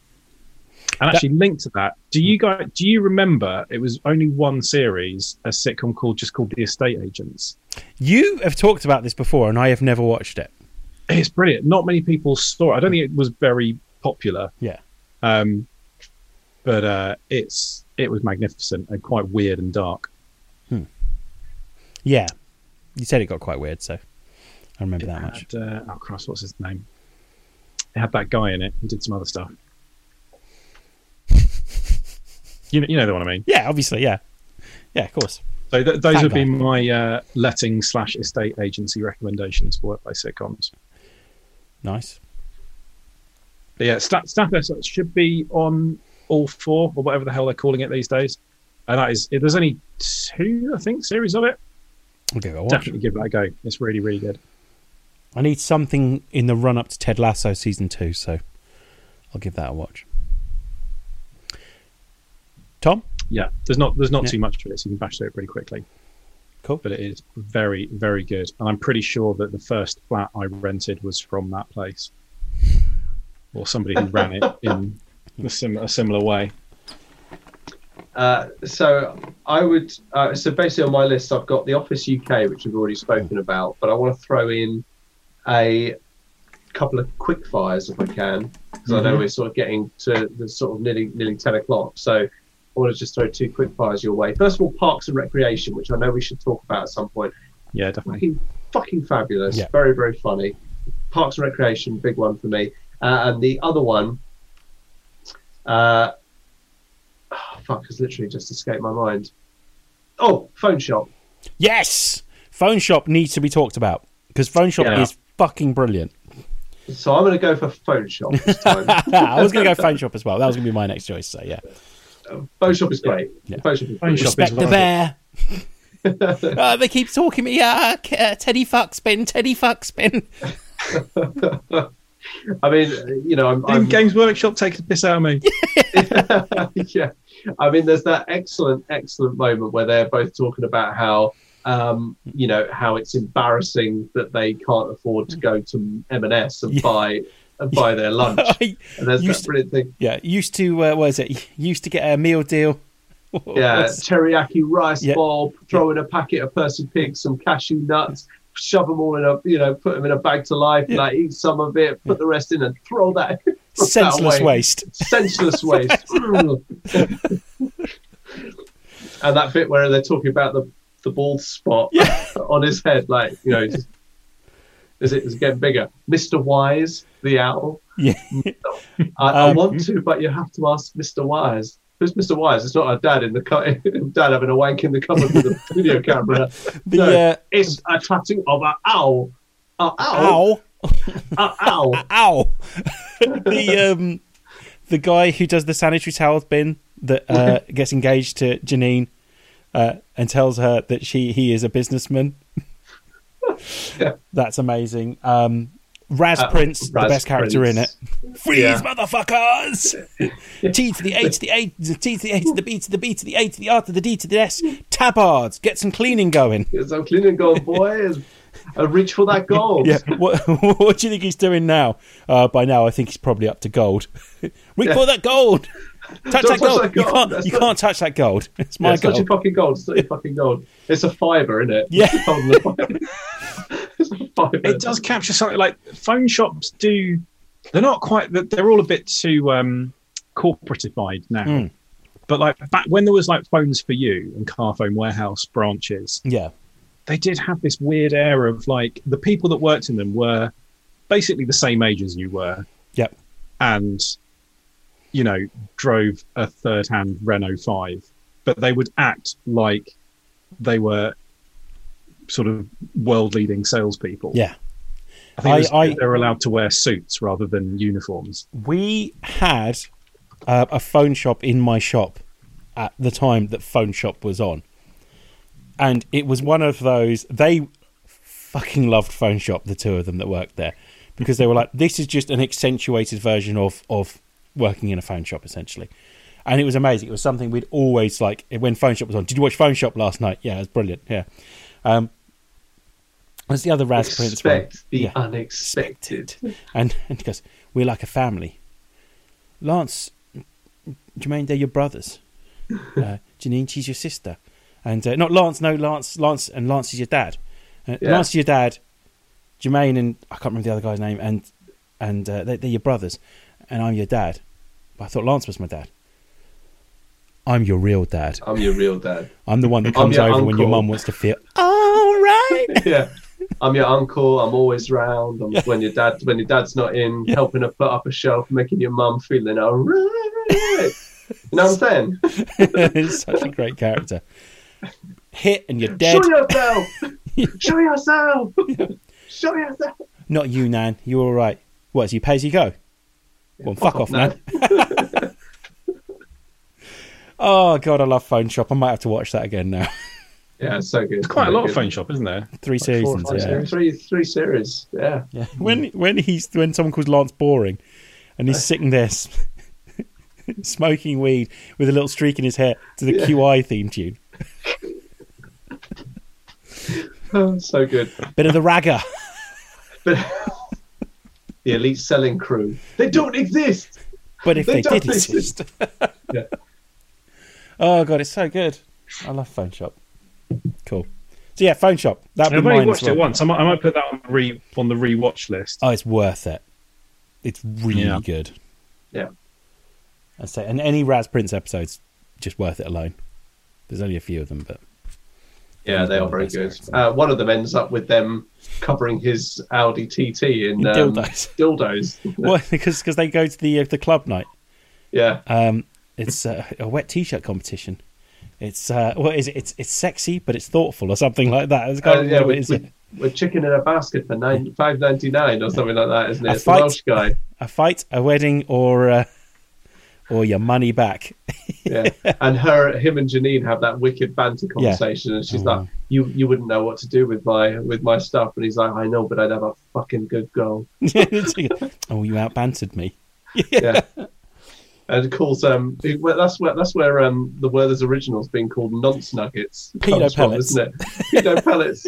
Speaker 1: And
Speaker 3: That-
Speaker 1: actually, linked to that, do you guys do you remember it was only one series, a sitcom called just called The Estate Agents?
Speaker 3: You have talked about this before, and I have never watched it.
Speaker 1: It's brilliant. Not many people saw it. I don't think it was very popular.
Speaker 3: Yeah.
Speaker 1: Um, but uh, it's it was magnificent and quite weird and dark.
Speaker 3: Yeah. You said it got quite weird, so I remember
Speaker 1: It
Speaker 3: that much.
Speaker 1: had, uh, oh Christ, what's his name? It had that guy in it who did some other stuff. you know, you know the one I mean.
Speaker 3: Yeah, obviously, yeah. Yeah, of course.
Speaker 1: So th- those
Speaker 3: That
Speaker 1: would be my uh, letting slash estate agency recommendations for workplace sitcoms.
Speaker 3: Nice.
Speaker 1: But yeah, Staff should be on all four or whatever the hell they're calling it these days. And that is, there's only two, I think, series of it.
Speaker 3: I'll give it a watch.
Speaker 1: Definitely give that a go. It's really, really good.
Speaker 3: I need something in the run up to Ted Lasso season two, so I'll give that a watch. Tom?
Speaker 1: Yeah, there's not there's not
Speaker 3: Yeah.
Speaker 1: too much to it, so you can bash through it pretty quickly.
Speaker 3: Cool.
Speaker 1: But it is very, very good. And I'm pretty sure that the first flat I rented was from that place, or somebody who ran it in a, sim- a similar way.
Speaker 2: Uh, so I would. Uh, so basically, on my list, I've got The Office UK, which we've already spoken about, but I want to throw in a couple of quick fires if I can, because I know
Speaker 1: Mhm.
Speaker 2: we're sort of getting to the sort of nearly nearly ten o'clock. So I want to just throw two quick fires your way. First of all, Parks and Recreation, which I know we should talk about at some point.
Speaker 1: Yeah, definitely.
Speaker 2: Fucking, fucking fabulous.
Speaker 3: Yeah.
Speaker 2: Very, very funny. Parks and Recreation, big one for me. Uh, and the other one, uh, oh, fuck, has literally just escaped my mind. Oh, Phone Shop.
Speaker 3: Yes! Phone Shop needs to be talked about because Phone Shop
Speaker 1: Yeah.
Speaker 3: is fucking brilliant.
Speaker 2: So I'm going to go for Phone Shop this time.
Speaker 3: I was going to go Phone Shop as well. That was going to be my next choice, so yeah.
Speaker 2: Phone Shop is great.
Speaker 3: Yeah.
Speaker 2: Phone Shop is
Speaker 1: Phone. Shop
Speaker 3: Respect
Speaker 1: is
Speaker 3: the bear. uh, they keep talking me. Uh, K- uh, Teddy Fuckspin, Teddy Fuckspin.
Speaker 2: I mean, you know, I'm, I'm
Speaker 1: Games Workshop take the piss out of me.
Speaker 2: yeah. I mean, there's that excellent, excellent moment where they're both talking about how, um, you know, how it's embarrassing that they can't afford to go to M&S and
Speaker 3: Yeah.
Speaker 2: buy and buy their lunch.
Speaker 3: I
Speaker 2: And there's
Speaker 3: Used
Speaker 2: that
Speaker 3: to-
Speaker 2: brilliant thing.
Speaker 3: yeah, used to, uh, what is it? Used to get a meal deal.
Speaker 2: Yeah,
Speaker 3: What's-
Speaker 2: teriyaki rice
Speaker 3: Yeah.
Speaker 2: bowl, throw in a packet of Percy Pig, some cashew nuts, shove them all in a, you know, put them in a bag to life,
Speaker 3: Yeah.
Speaker 2: like eat some of it, put the rest in, and throw that, throw that
Speaker 3: Senseless
Speaker 2: away.
Speaker 3: waste.
Speaker 2: senseless waste. and that bit where they're talking about the the bald spot on his head, like you know, just, is it is it getting bigger? Mister Wise, the owl.
Speaker 3: Yeah.
Speaker 2: I, I
Speaker 3: Um,
Speaker 2: want to, but you have to ask Mister Wise. Who's Mister Wise? It's not our dad in the cu- dad having a wank in the cupboard with a video camera.
Speaker 3: The
Speaker 2: No.
Speaker 3: uh,
Speaker 2: It's a tattoo of an owl. An owl.
Speaker 3: ow,
Speaker 2: An owl.
Speaker 3: ow. the um, the guy who does the sanitary towels bin that uh, gets engaged to Janine uh, and tells her that she he is a businessman.
Speaker 2: Yeah.
Speaker 3: That's amazing. Um, Raz
Speaker 2: Uh,
Speaker 3: Prince, the
Speaker 2: Raz
Speaker 3: best character in it. Freeze,
Speaker 2: Yeah.
Speaker 3: motherfuckers! T to the A to the A to the T to the A to the B to the B to the A to the R to the D to the S. Tabards, get some cleaning going.
Speaker 2: Get some cleaning going, boys. And reach for that gold.
Speaker 3: Yeah, what, what do you think he's doing now? Uh, by now, I think he's probably up to gold. Reach
Speaker 2: Yeah.
Speaker 3: for that gold. Touch that
Speaker 2: touch
Speaker 3: gold.
Speaker 2: that
Speaker 3: You can't.
Speaker 2: That's
Speaker 3: You
Speaker 2: not-
Speaker 3: can't touch that gold. It's my
Speaker 2: Yeah, it's not your
Speaker 3: gold.
Speaker 2: fucking gold. It's not your fucking gold. It's a fiber, isn't it?
Speaker 3: Yeah.
Speaker 2: It's holding the fiber. it's a fiber.
Speaker 1: it does capture something like phone shops do. They're not quite. They're all a bit too um, corporatified now.
Speaker 3: Mm.
Speaker 1: But like back when there was like Phones 4u and Carphone Warehouse branches,
Speaker 3: Yeah,
Speaker 1: they did have this weird air of like the people that worked in them were basically the same age as you were.
Speaker 3: Yep.
Speaker 1: And you know, drove a third hand Renault 5, but they would act like they were sort of world leading salespeople.
Speaker 3: yeah.
Speaker 1: I think
Speaker 3: I- I-
Speaker 1: they were allowed to wear suits rather than uniforms.
Speaker 3: We had uh, a phone shop in my shop at the time that phone shop was on, and it was one of those. They fucking loved phone shop. The two of them that worked there, because they were like, this is just an accentuated version of of working in a phone shop, essentially. And it was amazing. It was something we'd always like when Phone Shop was on. Did you watch Phone Shop last night? Yeah, it was brilliant. Yeah. Um, the other Raz Prince one?
Speaker 2: Expect the
Speaker 3: Yeah.
Speaker 2: unexpected.
Speaker 3: And, and he goes, We're like a family. Lance, Jermaine, they're your brothers. Uh, Janine, she's your sister. And uh, not Lance, no, Lance, Lance, and Lance is your dad. Uh,
Speaker 2: Yeah.
Speaker 3: Lance is your dad. Jermaine and I can't remember the other guy's name, and and uh, they're, they're your brothers, and I'm your dad. But I thought Lance was my dad. I'm your real dad.
Speaker 2: I'm your real dad.
Speaker 3: I'm the one that comes
Speaker 2: your
Speaker 3: over when your mum wants to feel all right.
Speaker 2: yeah. I'm your uncle. I'm always round. I'm, when your dad when your dad's not in, helping her put up a shelf, making your mum feeling all right. You know what I'm saying?
Speaker 3: He's such a great character. Hit and you're dead.
Speaker 2: Show yourself. Show yourself. Show yourself.
Speaker 3: Not you, Nan. You're all right. What? As you pay as you go. Well, fuck, off, Nan. Oh god, I love Phone Shop. I might have to watch that again now.
Speaker 2: Yeah, it's so good.
Speaker 1: It's quite a lot of
Speaker 2: Good.
Speaker 1: phone shop, isn't there?
Speaker 3: Three
Speaker 2: Four or
Speaker 3: seasons.
Speaker 2: five
Speaker 3: Yeah.
Speaker 2: series. Three, three series. Yeah.
Speaker 3: yeah. When when he's when someone calls Lance boring, and he's sitting there smoking weed with a little streak in his hair to the
Speaker 2: Yeah.
Speaker 3: QI theme tune.
Speaker 2: Oh, so good.
Speaker 3: Bit of the ragger.
Speaker 2: But the elite selling crew, they don't exist.
Speaker 3: But if
Speaker 2: They
Speaker 3: they,
Speaker 2: don't
Speaker 3: did exist.
Speaker 2: Yeah.
Speaker 3: Oh god, it's so good. I love Phone Shop. Cool. So yeah, Phone Shop. That'd
Speaker 1: I've only watched
Speaker 3: well.
Speaker 1: it once. I might, I might put that on the re on the rewatch list.
Speaker 3: Oh, it's worth it. It's really
Speaker 1: Yeah.
Speaker 3: good.
Speaker 2: Yeah.
Speaker 3: I say, and any Raz Prince episodes, just worth it alone. There's only a few of them, but
Speaker 2: Yeah, they are very good. Uh, one of them ends up with them covering his Audi TT in
Speaker 3: In
Speaker 2: um,
Speaker 3: dildos.
Speaker 2: dildos.
Speaker 3: well, because because they go to the uh, the club night.
Speaker 2: Yeah.
Speaker 3: Um, it's uh, a wet t-shirt competition. It's uh, what is it? It's it's sexy, but it's thoughtful, or something like that. It's
Speaker 2: Uh,
Speaker 3: of
Speaker 2: yeah,
Speaker 3: is
Speaker 2: with,
Speaker 3: it?
Speaker 2: chicken in a basket for nine five ninety nine or something like that, isn't it?
Speaker 3: A
Speaker 2: It's
Speaker 3: fight.
Speaker 2: Welsh guy.
Speaker 3: a fight, a wedding, or uh, or your money back.
Speaker 2: Yeah, and her, him, and Janine have that wicked banter
Speaker 3: Yeah.
Speaker 2: conversation, and she's
Speaker 3: Oh,
Speaker 2: like, "You, you wouldn't know what to do with my with my stuff," and he's like, "I know, but I'd have a fucking good go."
Speaker 3: oh, you out bantered me.
Speaker 2: Yeah. And calls um that's where that's where um the Werther's original's being called nonce nuggets
Speaker 3: Pedo
Speaker 2: comes from,
Speaker 3: pellets.
Speaker 2: isn't it? Pedo pellets.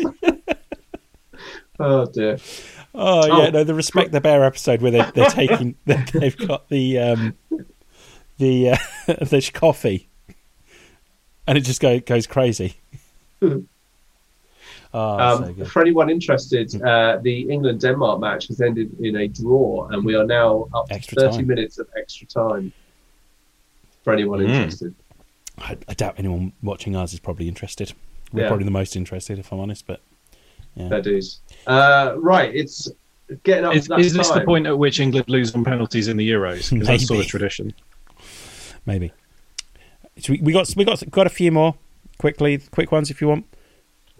Speaker 2: oh dear.
Speaker 3: Oh yeah,
Speaker 2: Oh.
Speaker 3: no, the respect the bear episode where they, they're taking they- they've got the um the uh, the coffee, and it just go, goes crazy. oh, so
Speaker 2: Um,
Speaker 3: good.
Speaker 2: for anyone interested, uh, the England Denmark match has ended in a draw, and we are now up to 30
Speaker 3: time.
Speaker 2: minutes of extra time. For anyone
Speaker 1: Mm.
Speaker 2: interested,
Speaker 3: I, I doubt anyone watching ours is probably interested. We're
Speaker 2: Yeah.
Speaker 3: probably the most interested, if I'm honest. But yeah,
Speaker 2: fair dues. Uh, right, it's getting up.
Speaker 1: Is,
Speaker 2: to that
Speaker 1: is this the point at which England lose on penalties in the Euros? Because that's sort of tradition.
Speaker 3: maybe. So we, we got we got got a few more quickly, quick ones if you want.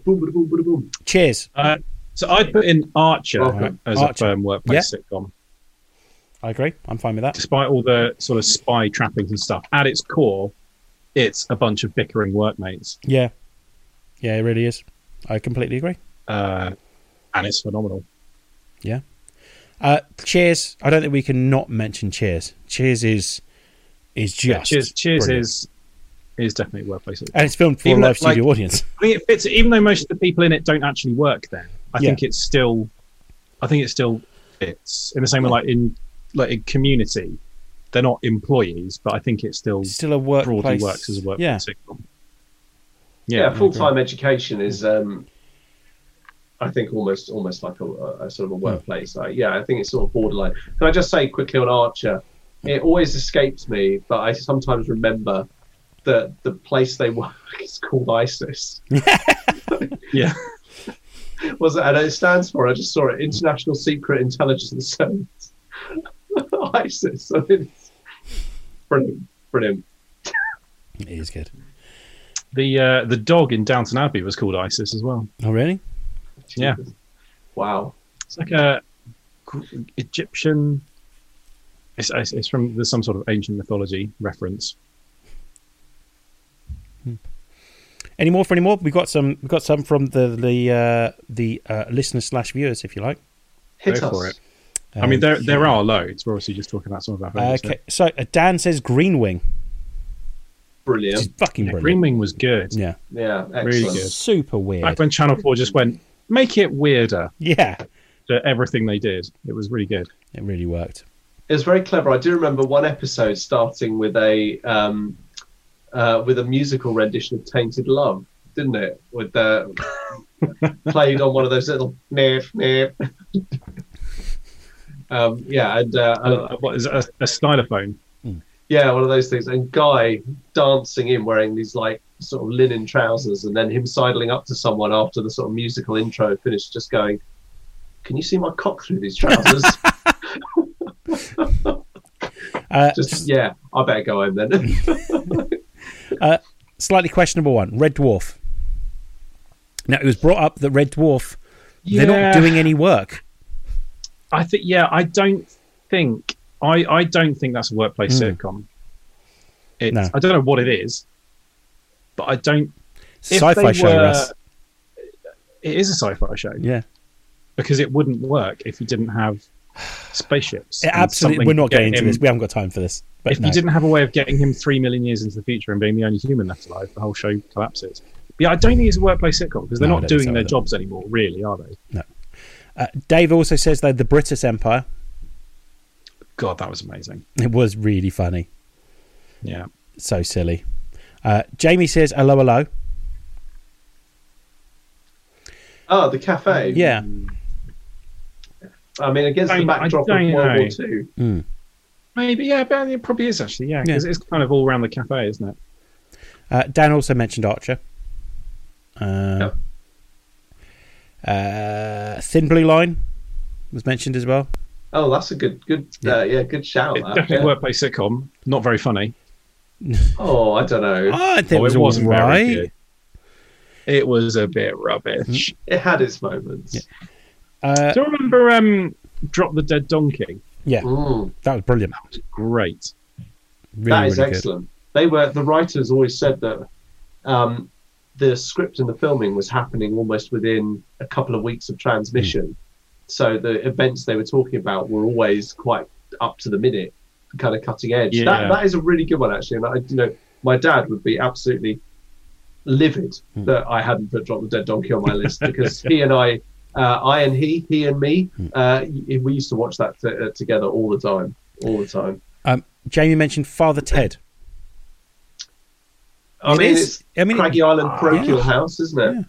Speaker 2: Boom, boom, boom, boom, boom.
Speaker 3: Cheers.
Speaker 1: Uh, so I'd put in Archer
Speaker 2: Welcome.
Speaker 1: as
Speaker 3: Archer.
Speaker 1: a firm workplace sitcom.
Speaker 3: I agree. I'm fine with that.
Speaker 1: Despite all the sort of spy trappings and stuff, at its core, it's a bunch of bickering workmates,
Speaker 3: Yeah, yeah, it really is. I completely agree.
Speaker 1: uh, and it's phenomenal. Yeah.
Speaker 3: Uh, cheers. I don't think we can not mention Cheers. Cheers is is just
Speaker 1: Yeah, cheers, cheers
Speaker 3: brilliant.
Speaker 1: is is definitely a workplace.
Speaker 3: and it's filmed for
Speaker 1: Even
Speaker 3: a
Speaker 1: though,
Speaker 3: studio
Speaker 1: like-
Speaker 3: audience.
Speaker 1: I think it fits, even though most of the people in it don't actually work there. I
Speaker 3: Yeah.
Speaker 1: think it's still, I think it still fits in the same way, like in like in Community, they're not employees, but I think it still
Speaker 3: It's still a workplace.
Speaker 1: broadly works as a workplace
Speaker 3: Yeah,
Speaker 1: sitcom.
Speaker 2: Yeah,
Speaker 1: Yeah,
Speaker 2: full time education is, um, I think, almost almost like a, a sort of a workplace. Like, yeah, I think it's sort of borderline. Can I just say quickly on Archer? It always escapes me, but I sometimes remember that the place they work is called ISIS.
Speaker 1: yeah.
Speaker 2: Was it? And it stands for. I just saw it. International Secret Intelligence Service. ISIS. I mean, it's brilliant. Brilliant.
Speaker 3: it is good.
Speaker 1: The uh, the dog in Downton Abbey was called Isis as well.
Speaker 3: Oh, really?
Speaker 1: Yeah.
Speaker 2: Wow.
Speaker 1: It's like a Egyptian. It's, it's it's from there's some sort of ancient mythology reference.
Speaker 3: Any more for any more? We've got some. We've got some from the the uh, the uh, listeners slash viewers, if you like.
Speaker 2: Hit
Speaker 1: Go
Speaker 2: us.
Speaker 1: for it. I mean, there there are loads. We're obviously just talking about some of our favorites.
Speaker 3: Okay, so uh, Dan says Green Wing. Which is
Speaker 2: Brilliant.
Speaker 3: fucking
Speaker 1: Yeah,
Speaker 3: brilliant.
Speaker 1: Green Wing was good.
Speaker 3: Yeah,
Speaker 2: Yeah, excellent.
Speaker 1: Really good.
Speaker 3: super weird.
Speaker 1: Back when Channel Four just went, make it weirder
Speaker 3: yeah,
Speaker 1: to everything they did. It was really good.
Speaker 3: it really worked.
Speaker 2: It was very clever. I do remember one episode starting with a um, uh, with a musical rendition of "Tainted Love," didn't it? With the played on one of those little nip nip. um, yeah, and uh,
Speaker 1: Uh, what is it, a, a stylophone?
Speaker 2: yeah, one of those things. And Guy dancing in wearing these like sort of linen trousers, and then him sidling up to someone after the sort of musical intro finished, just going, "Can you see my cock through these trousers?"
Speaker 3: Uh,
Speaker 2: just yeah, I better go home then.
Speaker 3: slightly questionable one. Red Dwarf. Now it was brought up that Red Dwarf they're not doing any work.
Speaker 1: I think. Yeah, I don't think. I I don't think that's a workplace
Speaker 3: Mm.
Speaker 1: sitcom. It's,
Speaker 3: No.
Speaker 1: I don't know what it is, but I don't.
Speaker 3: Sci-fi show,
Speaker 1: were-
Speaker 3: Russ.
Speaker 1: It is a sci-fi show
Speaker 3: Yeah,
Speaker 1: because it wouldn't work if you didn't have spaceships.
Speaker 3: It absolutely. We're not getting into
Speaker 1: him-
Speaker 3: this. We haven't got time for this. But
Speaker 1: if
Speaker 3: no.
Speaker 1: you didn't have a way of getting him three million years into the future and being the only human left alive, the whole show collapses. But yeah, I don't think it's a workplace sitcom because they're
Speaker 3: No,
Speaker 1: not doing their jobs anymore, really, are they?
Speaker 3: Uh, Dave also says though the British Empire.
Speaker 1: God, that was amazing.
Speaker 3: It was really funny.
Speaker 1: Yeah.
Speaker 3: So silly. Uh, Jamie says hello, hello.
Speaker 2: oh, the cafe.
Speaker 3: Yeah.
Speaker 2: I mean, against the backdrop of
Speaker 1: don't
Speaker 2: World War
Speaker 1: know.
Speaker 2: Two.
Speaker 3: Mm.
Speaker 1: Maybe, yeah, but it probably is actually, yeah, because
Speaker 3: Yeah.
Speaker 1: it's kind of all around the cafe, isn't it?
Speaker 3: Uh, Dan also mentioned Archer. Uh, uh, Thin Blue Line was mentioned as well.
Speaker 2: Oh, that's a good, good, yeah, uh, yeah good shout.
Speaker 1: It's
Speaker 2: that,
Speaker 1: definitely
Speaker 2: yeah.
Speaker 1: a workplace sitcom. Not very funny.
Speaker 2: Oh, I don't know.
Speaker 3: I think it
Speaker 1: Oh,
Speaker 3: was
Speaker 1: it wasn't
Speaker 3: all
Speaker 1: very
Speaker 3: right.
Speaker 1: good. It was a bit rubbish.
Speaker 2: It had its moments.
Speaker 3: Uh,
Speaker 1: Do you remember um, Drop the Dead Donkey?
Speaker 3: yeah,
Speaker 2: Mm,
Speaker 3: that was brilliant.
Speaker 1: That was great.
Speaker 3: Really,
Speaker 2: that is
Speaker 3: really good.
Speaker 2: excellent. They were the writers always said that um, the script and the filming was happening almost within a couple of weeks of transmission. So the events they were talking about were always quite up to the minute, kind of cutting edge.
Speaker 1: Yeah.
Speaker 2: That that is a really good one actually. And I, you know, my dad would be absolutely livid
Speaker 3: Hmm.
Speaker 2: that I hadn't put Drop the Dead Donkey on my list because he and I, uh, I and he, he and me,
Speaker 3: Hmm.
Speaker 2: uh, we used to watch that t- uh, together all the time, all the time.
Speaker 3: Um, Jamie mentioned Father Ted.
Speaker 2: I
Speaker 3: It
Speaker 2: mean,
Speaker 3: is-
Speaker 2: it's
Speaker 3: I mean,
Speaker 2: Craggy Island ah, parochial
Speaker 3: yeah.
Speaker 2: house, isn't it?
Speaker 3: Yeah.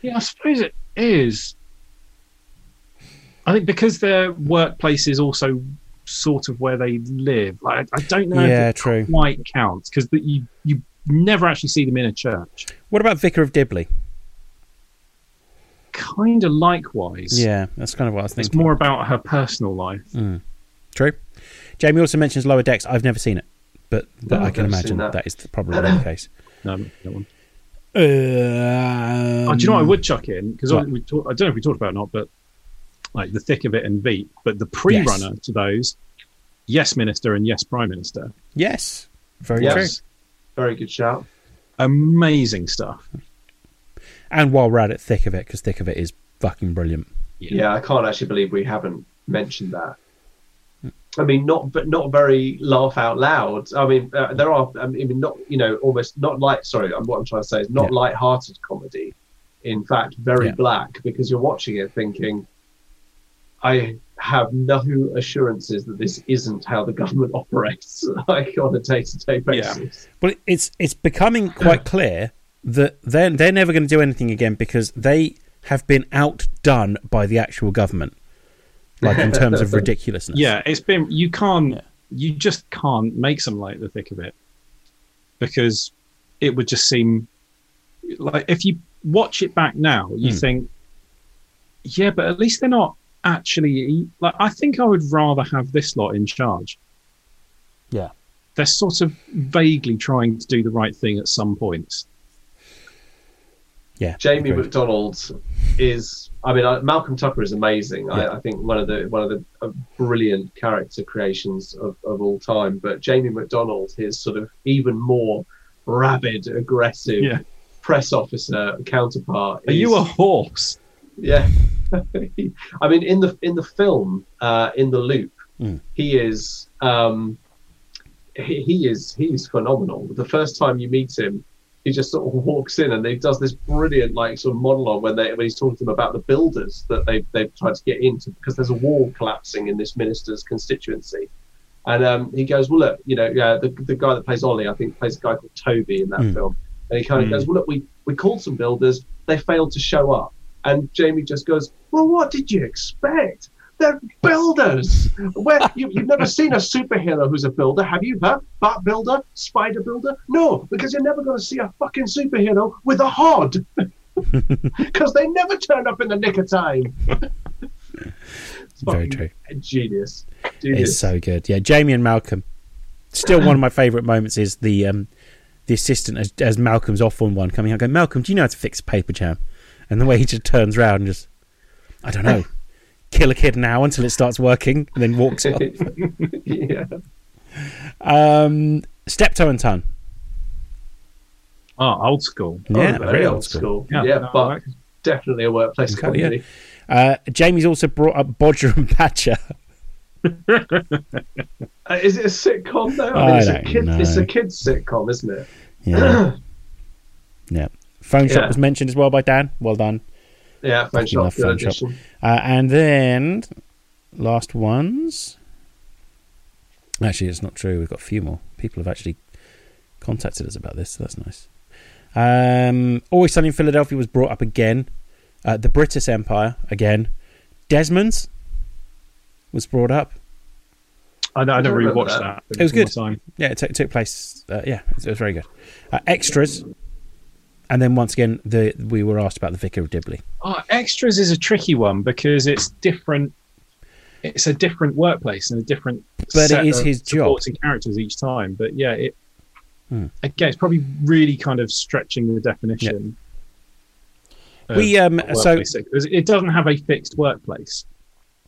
Speaker 1: Yeah, I suppose it is. I think because their workplace is also sort of where they live. Like, I don't know
Speaker 3: Yeah,
Speaker 1: if it
Speaker 3: true.
Speaker 1: quite counts because you you never actually see them in a church.
Speaker 3: What about Vicar of Dibley?
Speaker 1: Kind of likewise.
Speaker 3: Yeah, that's kind of what I was
Speaker 1: It's more about her personal life. Mm.
Speaker 3: True. Jamie also mentions Lower Decks. I've never seen it, but, but
Speaker 2: No,
Speaker 3: I can imagine
Speaker 2: that.
Speaker 3: that is probably the case.
Speaker 1: No, that one.
Speaker 3: Um,
Speaker 1: oh, do you know what I would chuck in? Because
Speaker 3: What?
Speaker 1: we talk, I don't know if we talked about it or not, but like the thick of it and beat, but the pre-runner to those, Yes Minister and Yes Prime Minister,
Speaker 3: Yes, very
Speaker 2: Yes.
Speaker 3: true.
Speaker 2: Very good shout.
Speaker 1: amazing stuff.
Speaker 3: And while we're at it, thick of it, because thick of it is fucking brilliant.
Speaker 2: Yeah. I can't actually believe we haven't mentioned that. I mean, not but not very laugh out loud. I mean, uh, there are. I mean, not you know, almost not light. Sorry, what I'm trying to say is not
Speaker 3: Yeah.
Speaker 2: light-hearted comedy. In fact, very
Speaker 3: Yeah.
Speaker 2: black because you're watching it thinking, I have no assurances that this isn't how the government operates, like on a day-to-day basis.
Speaker 1: Yeah.
Speaker 2: basis.
Speaker 3: Well, it's it's becoming quite clear that they're they're never going to do anything again because they have been outdone by the actual government, like in terms of ridiculousness.
Speaker 1: Yeah, it's been you can't you just can't make something like the thick of it because it would just seem like if you watch it back now, you
Speaker 3: Hmm.
Speaker 1: think, yeah, but at least they're not actually like. I think I would rather have this lot in charge.
Speaker 3: Yeah.
Speaker 1: They're sort of vaguely trying to do the right thing at some points.
Speaker 3: Yeah.
Speaker 2: Jamie
Speaker 3: agreed.
Speaker 2: McDonald is. I mean, I, Malcolm Tucker is amazing.
Speaker 3: Yeah.
Speaker 2: I, I think one of the one of the uh, brilliant character creations of, of all time. But Jamie McDonald, his sort of even more rabid, aggressive
Speaker 1: Yeah.
Speaker 2: press officer counterpart.
Speaker 1: Are you a horse?
Speaker 2: Yeah, I mean, in the in the film, uh, in the loop,
Speaker 3: Mm.
Speaker 2: he is um, he, he is he's phenomenal. The first time you meet him, he just sort of walks in and he does this brilliant like sort of monologue when they when he's talking to them about the builders that they they've tried to get into because there's a wall collapsing in this minister's constituency. And um, he goes, well, look, you know, yeah, the, the guy that plays Ollie, I think, plays a guy called Toby in that
Speaker 3: Mm.
Speaker 2: film. And he kind of
Speaker 1: Mm.
Speaker 2: goes, well, look, we, we called some builders, they failed to show up. And Jamie just goes, well, what did you expect? They're builders. Where you, you've never seen a superhero who's a builder, have you? Huh? Bat builder, spider builder? No, because you're never going to see a fucking superhero with a hod, because they never turn up in the nick of time. It's
Speaker 3: Very true.
Speaker 2: Genius.
Speaker 3: It's so good. Yeah, Jamie and Malcolm. Still, one of my favourite moments is the um, the assistant as, as Malcolm's off on one coming out, going, "Malcolm, do you know how to fix a paper jam?" And the way he just turns around and just, I don't know, kill a kid now until it starts working, and then walks off.
Speaker 2: yeah.
Speaker 3: Um, Steptoe and Son.
Speaker 1: Oh, old school.
Speaker 3: Yeah,
Speaker 2: Oh,
Speaker 3: very old school.
Speaker 2: Yeah,
Speaker 1: Yeah, no,
Speaker 2: but
Speaker 1: like
Speaker 2: definitely a workplace
Speaker 3: Okay, yeah.
Speaker 2: comedy.
Speaker 3: Uh, Jamie's also brought up Bodger and Badger.
Speaker 2: Uh, is it a sitcom though? I
Speaker 3: I
Speaker 2: mean, it's, a
Speaker 3: don't
Speaker 2: kid,
Speaker 3: know.
Speaker 2: it's a kids sitcom, isn't it?
Speaker 3: Yeah, yeah. Phone shop
Speaker 2: Yeah.
Speaker 3: was mentioned as well by Dan. Well done.
Speaker 2: Yeah, French
Speaker 3: Fucking love
Speaker 2: Shop,
Speaker 3: Phone Shop. Uh, and then last ones. Actually, it's not true. We've got a few more. People have actually contacted us about this, so that's nice. Um, Always Sunny in Philadelphia was brought up again. Uh, the British Empire again. Desmond's was brought up.
Speaker 1: I, I never
Speaker 2: don't
Speaker 1: really watched
Speaker 2: that.
Speaker 1: that.
Speaker 3: It was good.
Speaker 1: Time.
Speaker 3: Yeah, it took took place. Uh, yeah, it was, it was very good. Uh, extras, and then once again, the we were asked about the Vicar of Dibley.
Speaker 1: Oh, extras is a tricky one because it's different. It's a different workplace and a different.
Speaker 3: But it is
Speaker 1: of
Speaker 3: his job.
Speaker 1: characters each time. But yeah, it
Speaker 3: Hmm.
Speaker 1: again, it's probably really kind of stretching the definition. of
Speaker 3: We, um, so-
Speaker 1: it doesn't have a fixed workplace.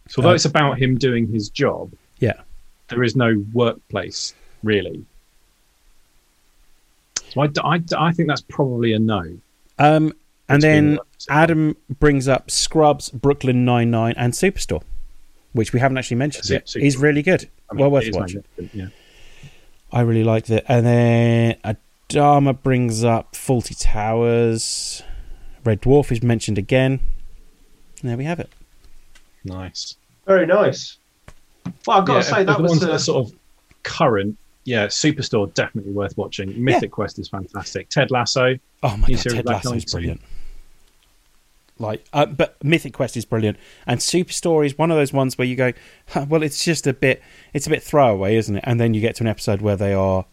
Speaker 1: So although
Speaker 3: Uh,
Speaker 1: it's about him doing his job,
Speaker 3: Yeah.
Speaker 1: there is no workplace really. So I, d- I d- I think that's probably a no.
Speaker 3: Um, and then. Adam brings up Scrubs, Brooklyn Nine Nine, and Superstore, which we haven't actually mentioned
Speaker 1: Yeah,
Speaker 3: yet.
Speaker 1: Superstore.
Speaker 3: Is really good.
Speaker 1: I mean,
Speaker 3: well worth watching.
Speaker 1: Yeah.
Speaker 3: I really liked it. And then Adama brings up Fawlty Towers. Red Dwarf is mentioned again. There we have it.
Speaker 1: Nice.
Speaker 2: Very nice. Well, I've got
Speaker 1: Yeah,
Speaker 2: to say
Speaker 1: of
Speaker 2: that
Speaker 1: the
Speaker 2: was
Speaker 1: ones that
Speaker 2: uh,
Speaker 1: are sort of current. Yeah, Superstore definitely worth watching. Mythic Quest is fantastic. Ted Lasso.
Speaker 3: Oh my god, Ted Lasso is brilliant. Like, uh, but Mythic Quest is brilliant, and Superstore is one of those ones where you go, well, it's just a bit, it's a bit throwaway, isn't it? And then you get to an episode where they are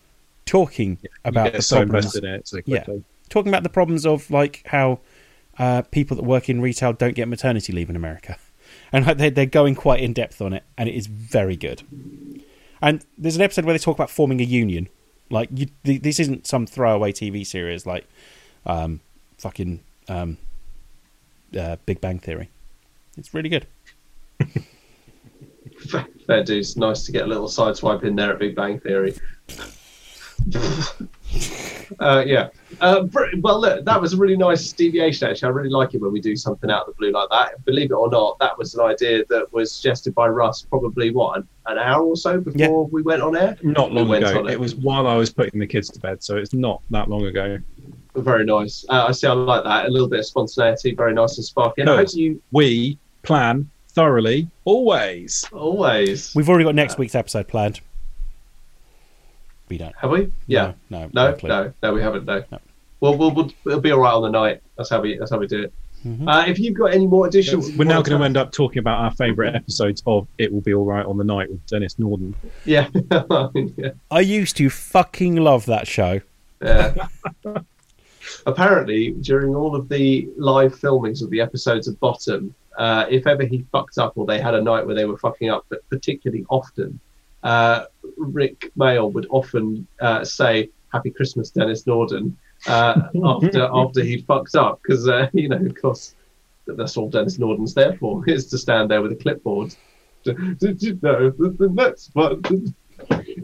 Speaker 3: talking
Speaker 1: You
Speaker 3: about the
Speaker 1: so
Speaker 3: problems,
Speaker 1: in it so
Speaker 3: Yeah. talking about the problems of like how uh, people that work in retail don't get maternity leave in America, and like, they, they're going quite in depth on it, and it is very good. And there's an episode where they talk about forming a union. Like, you, th- this isn't some throwaway TV series like um, fucking um, uh, Big Bang Theory. It's really good.
Speaker 2: fair dues. Nice to get a little sideswipe in there at Big Bang Theory. uh, yeah. Uh, well, look, that was a really nice deviation. Actually, I really like it when we do something out of the blue like that. Believe it or not, that was an idea that was suggested by Russ probably what an, an hour or so before we went on air.
Speaker 1: Not long
Speaker 2: We
Speaker 1: ago. It.
Speaker 2: it.
Speaker 1: was while I was putting the kids to bed, so it's not that long ago.
Speaker 2: Very nice. Uh, I see. I like that. A little bit of spontaneity. Very nice and sparky. I hope
Speaker 1: Good.
Speaker 2: you
Speaker 1: We plan thoroughly, always.
Speaker 2: always
Speaker 3: We've already got next week's episode planned. We don't.
Speaker 2: have we? Yeah.
Speaker 3: No, no,
Speaker 2: No,
Speaker 3: clue.
Speaker 2: no, no, we haven't. No.
Speaker 3: No.
Speaker 2: Well, we'll, we'll it'll be all right on the night. That's how we. That's how we do it.
Speaker 3: Mhm.
Speaker 2: Uh, if you've got any more additional,
Speaker 1: We're now going to end up talking about our favourite episodes of It Will Be All Right on the Night with Denis Norden.
Speaker 2: Yeah. yeah.
Speaker 3: I used to fucking love that show.
Speaker 2: yeah. Apparently, during all of the live filmings of the episodes of Bottom, uh, if ever he fucked up or they had a night where they were fucking up, but particularly often, uh, Rik Mayall would often uh, say "Happy Christmas, Denis Norden" uh, after after he fucked up because uh, you know, of course, that's all Denis Norden's there for is to stand there with a clipboard. Did you know that the next one?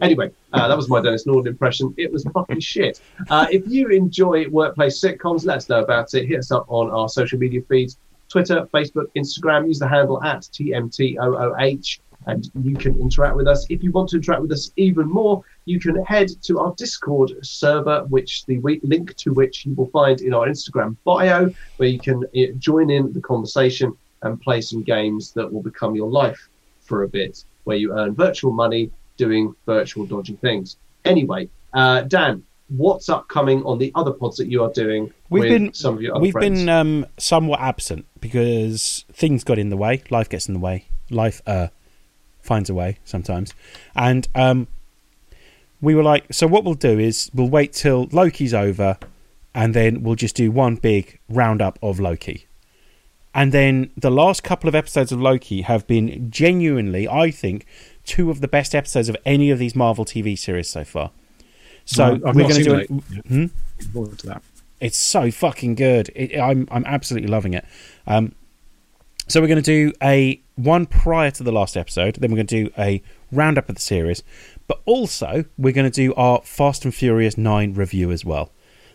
Speaker 2: Anyway, uh, that was my Denis Norden impression. It was fucking shit. Uh, if you enjoy workplace sitcoms, let us know about it. Hit us up on our social media feeds Twitter, Facebook, Instagram. Use the handle at TMTOOH and you can interact with us. If you want to interact with us even more, you can head to our Discord server, which the we- link to which you will find in our Instagram bio, where you can uh, join in the conversation and play some games that will become your life for a bit, where you earn virtual money doing virtual dodgy things. Anyway, uh, Dan, what's upcoming on the other pods that you are doing
Speaker 3: We've
Speaker 2: with
Speaker 3: been
Speaker 2: some of your other
Speaker 3: we've
Speaker 2: friends?
Speaker 3: been um, somewhat absent because things got in the way. Life gets in the way. Life uh, finds a way sometimes, and um, we were like, so what we'll do is we'll wait till Loki's over, and then we'll just do one big roundup of Loki. And then the last couple of episodes of Loki have been genuinely, I think, two of the best episodes of any of these Marvel TV series so far. So
Speaker 1: I've
Speaker 3: we're going to do
Speaker 1: it.
Speaker 3: it. Hmm?
Speaker 1: Forward to that.
Speaker 3: It's so fucking good. It, I'm I'm absolutely loving it. Um, so we're going to do a one prior to the last episode. Then we're going to do a roundup of the series, but also we're going to do our Fast and Furious Nine review as well.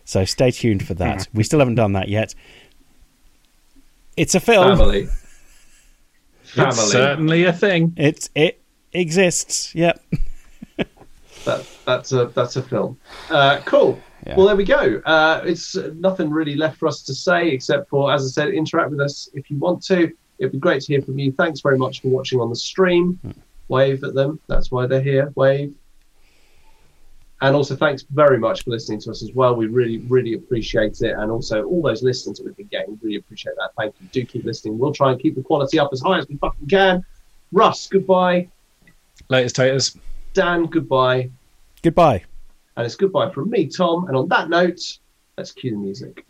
Speaker 3: So stay tuned for that. we still haven't done that yet. It's a film.
Speaker 2: family. Family.
Speaker 1: It's certainly a thing.
Speaker 3: It's it exists. Yep.
Speaker 2: that that's a that's a film. Uh, cool.
Speaker 3: Yeah.
Speaker 2: Well, there we go. Uh, it's uh, nothing really left for us to say except for, as I said, interact with us if you want to. It'd be great to hear from you. Thanks very much for watching on the stream. Wave at them. That's why they're here. Wave. And also, thanks very much for listening to us as well. We really, really appreciate it. And also, all those listens that we've been getting, really appreciate that. Thank you. Do keep listening. We'll try and keep the quality up as high as we fucking can. Russ, goodbye.
Speaker 1: Latest taters.
Speaker 2: Dan, goodbye.
Speaker 3: Goodbye.
Speaker 2: And it's goodbye from me, Tom. And on that note, let's cue the music.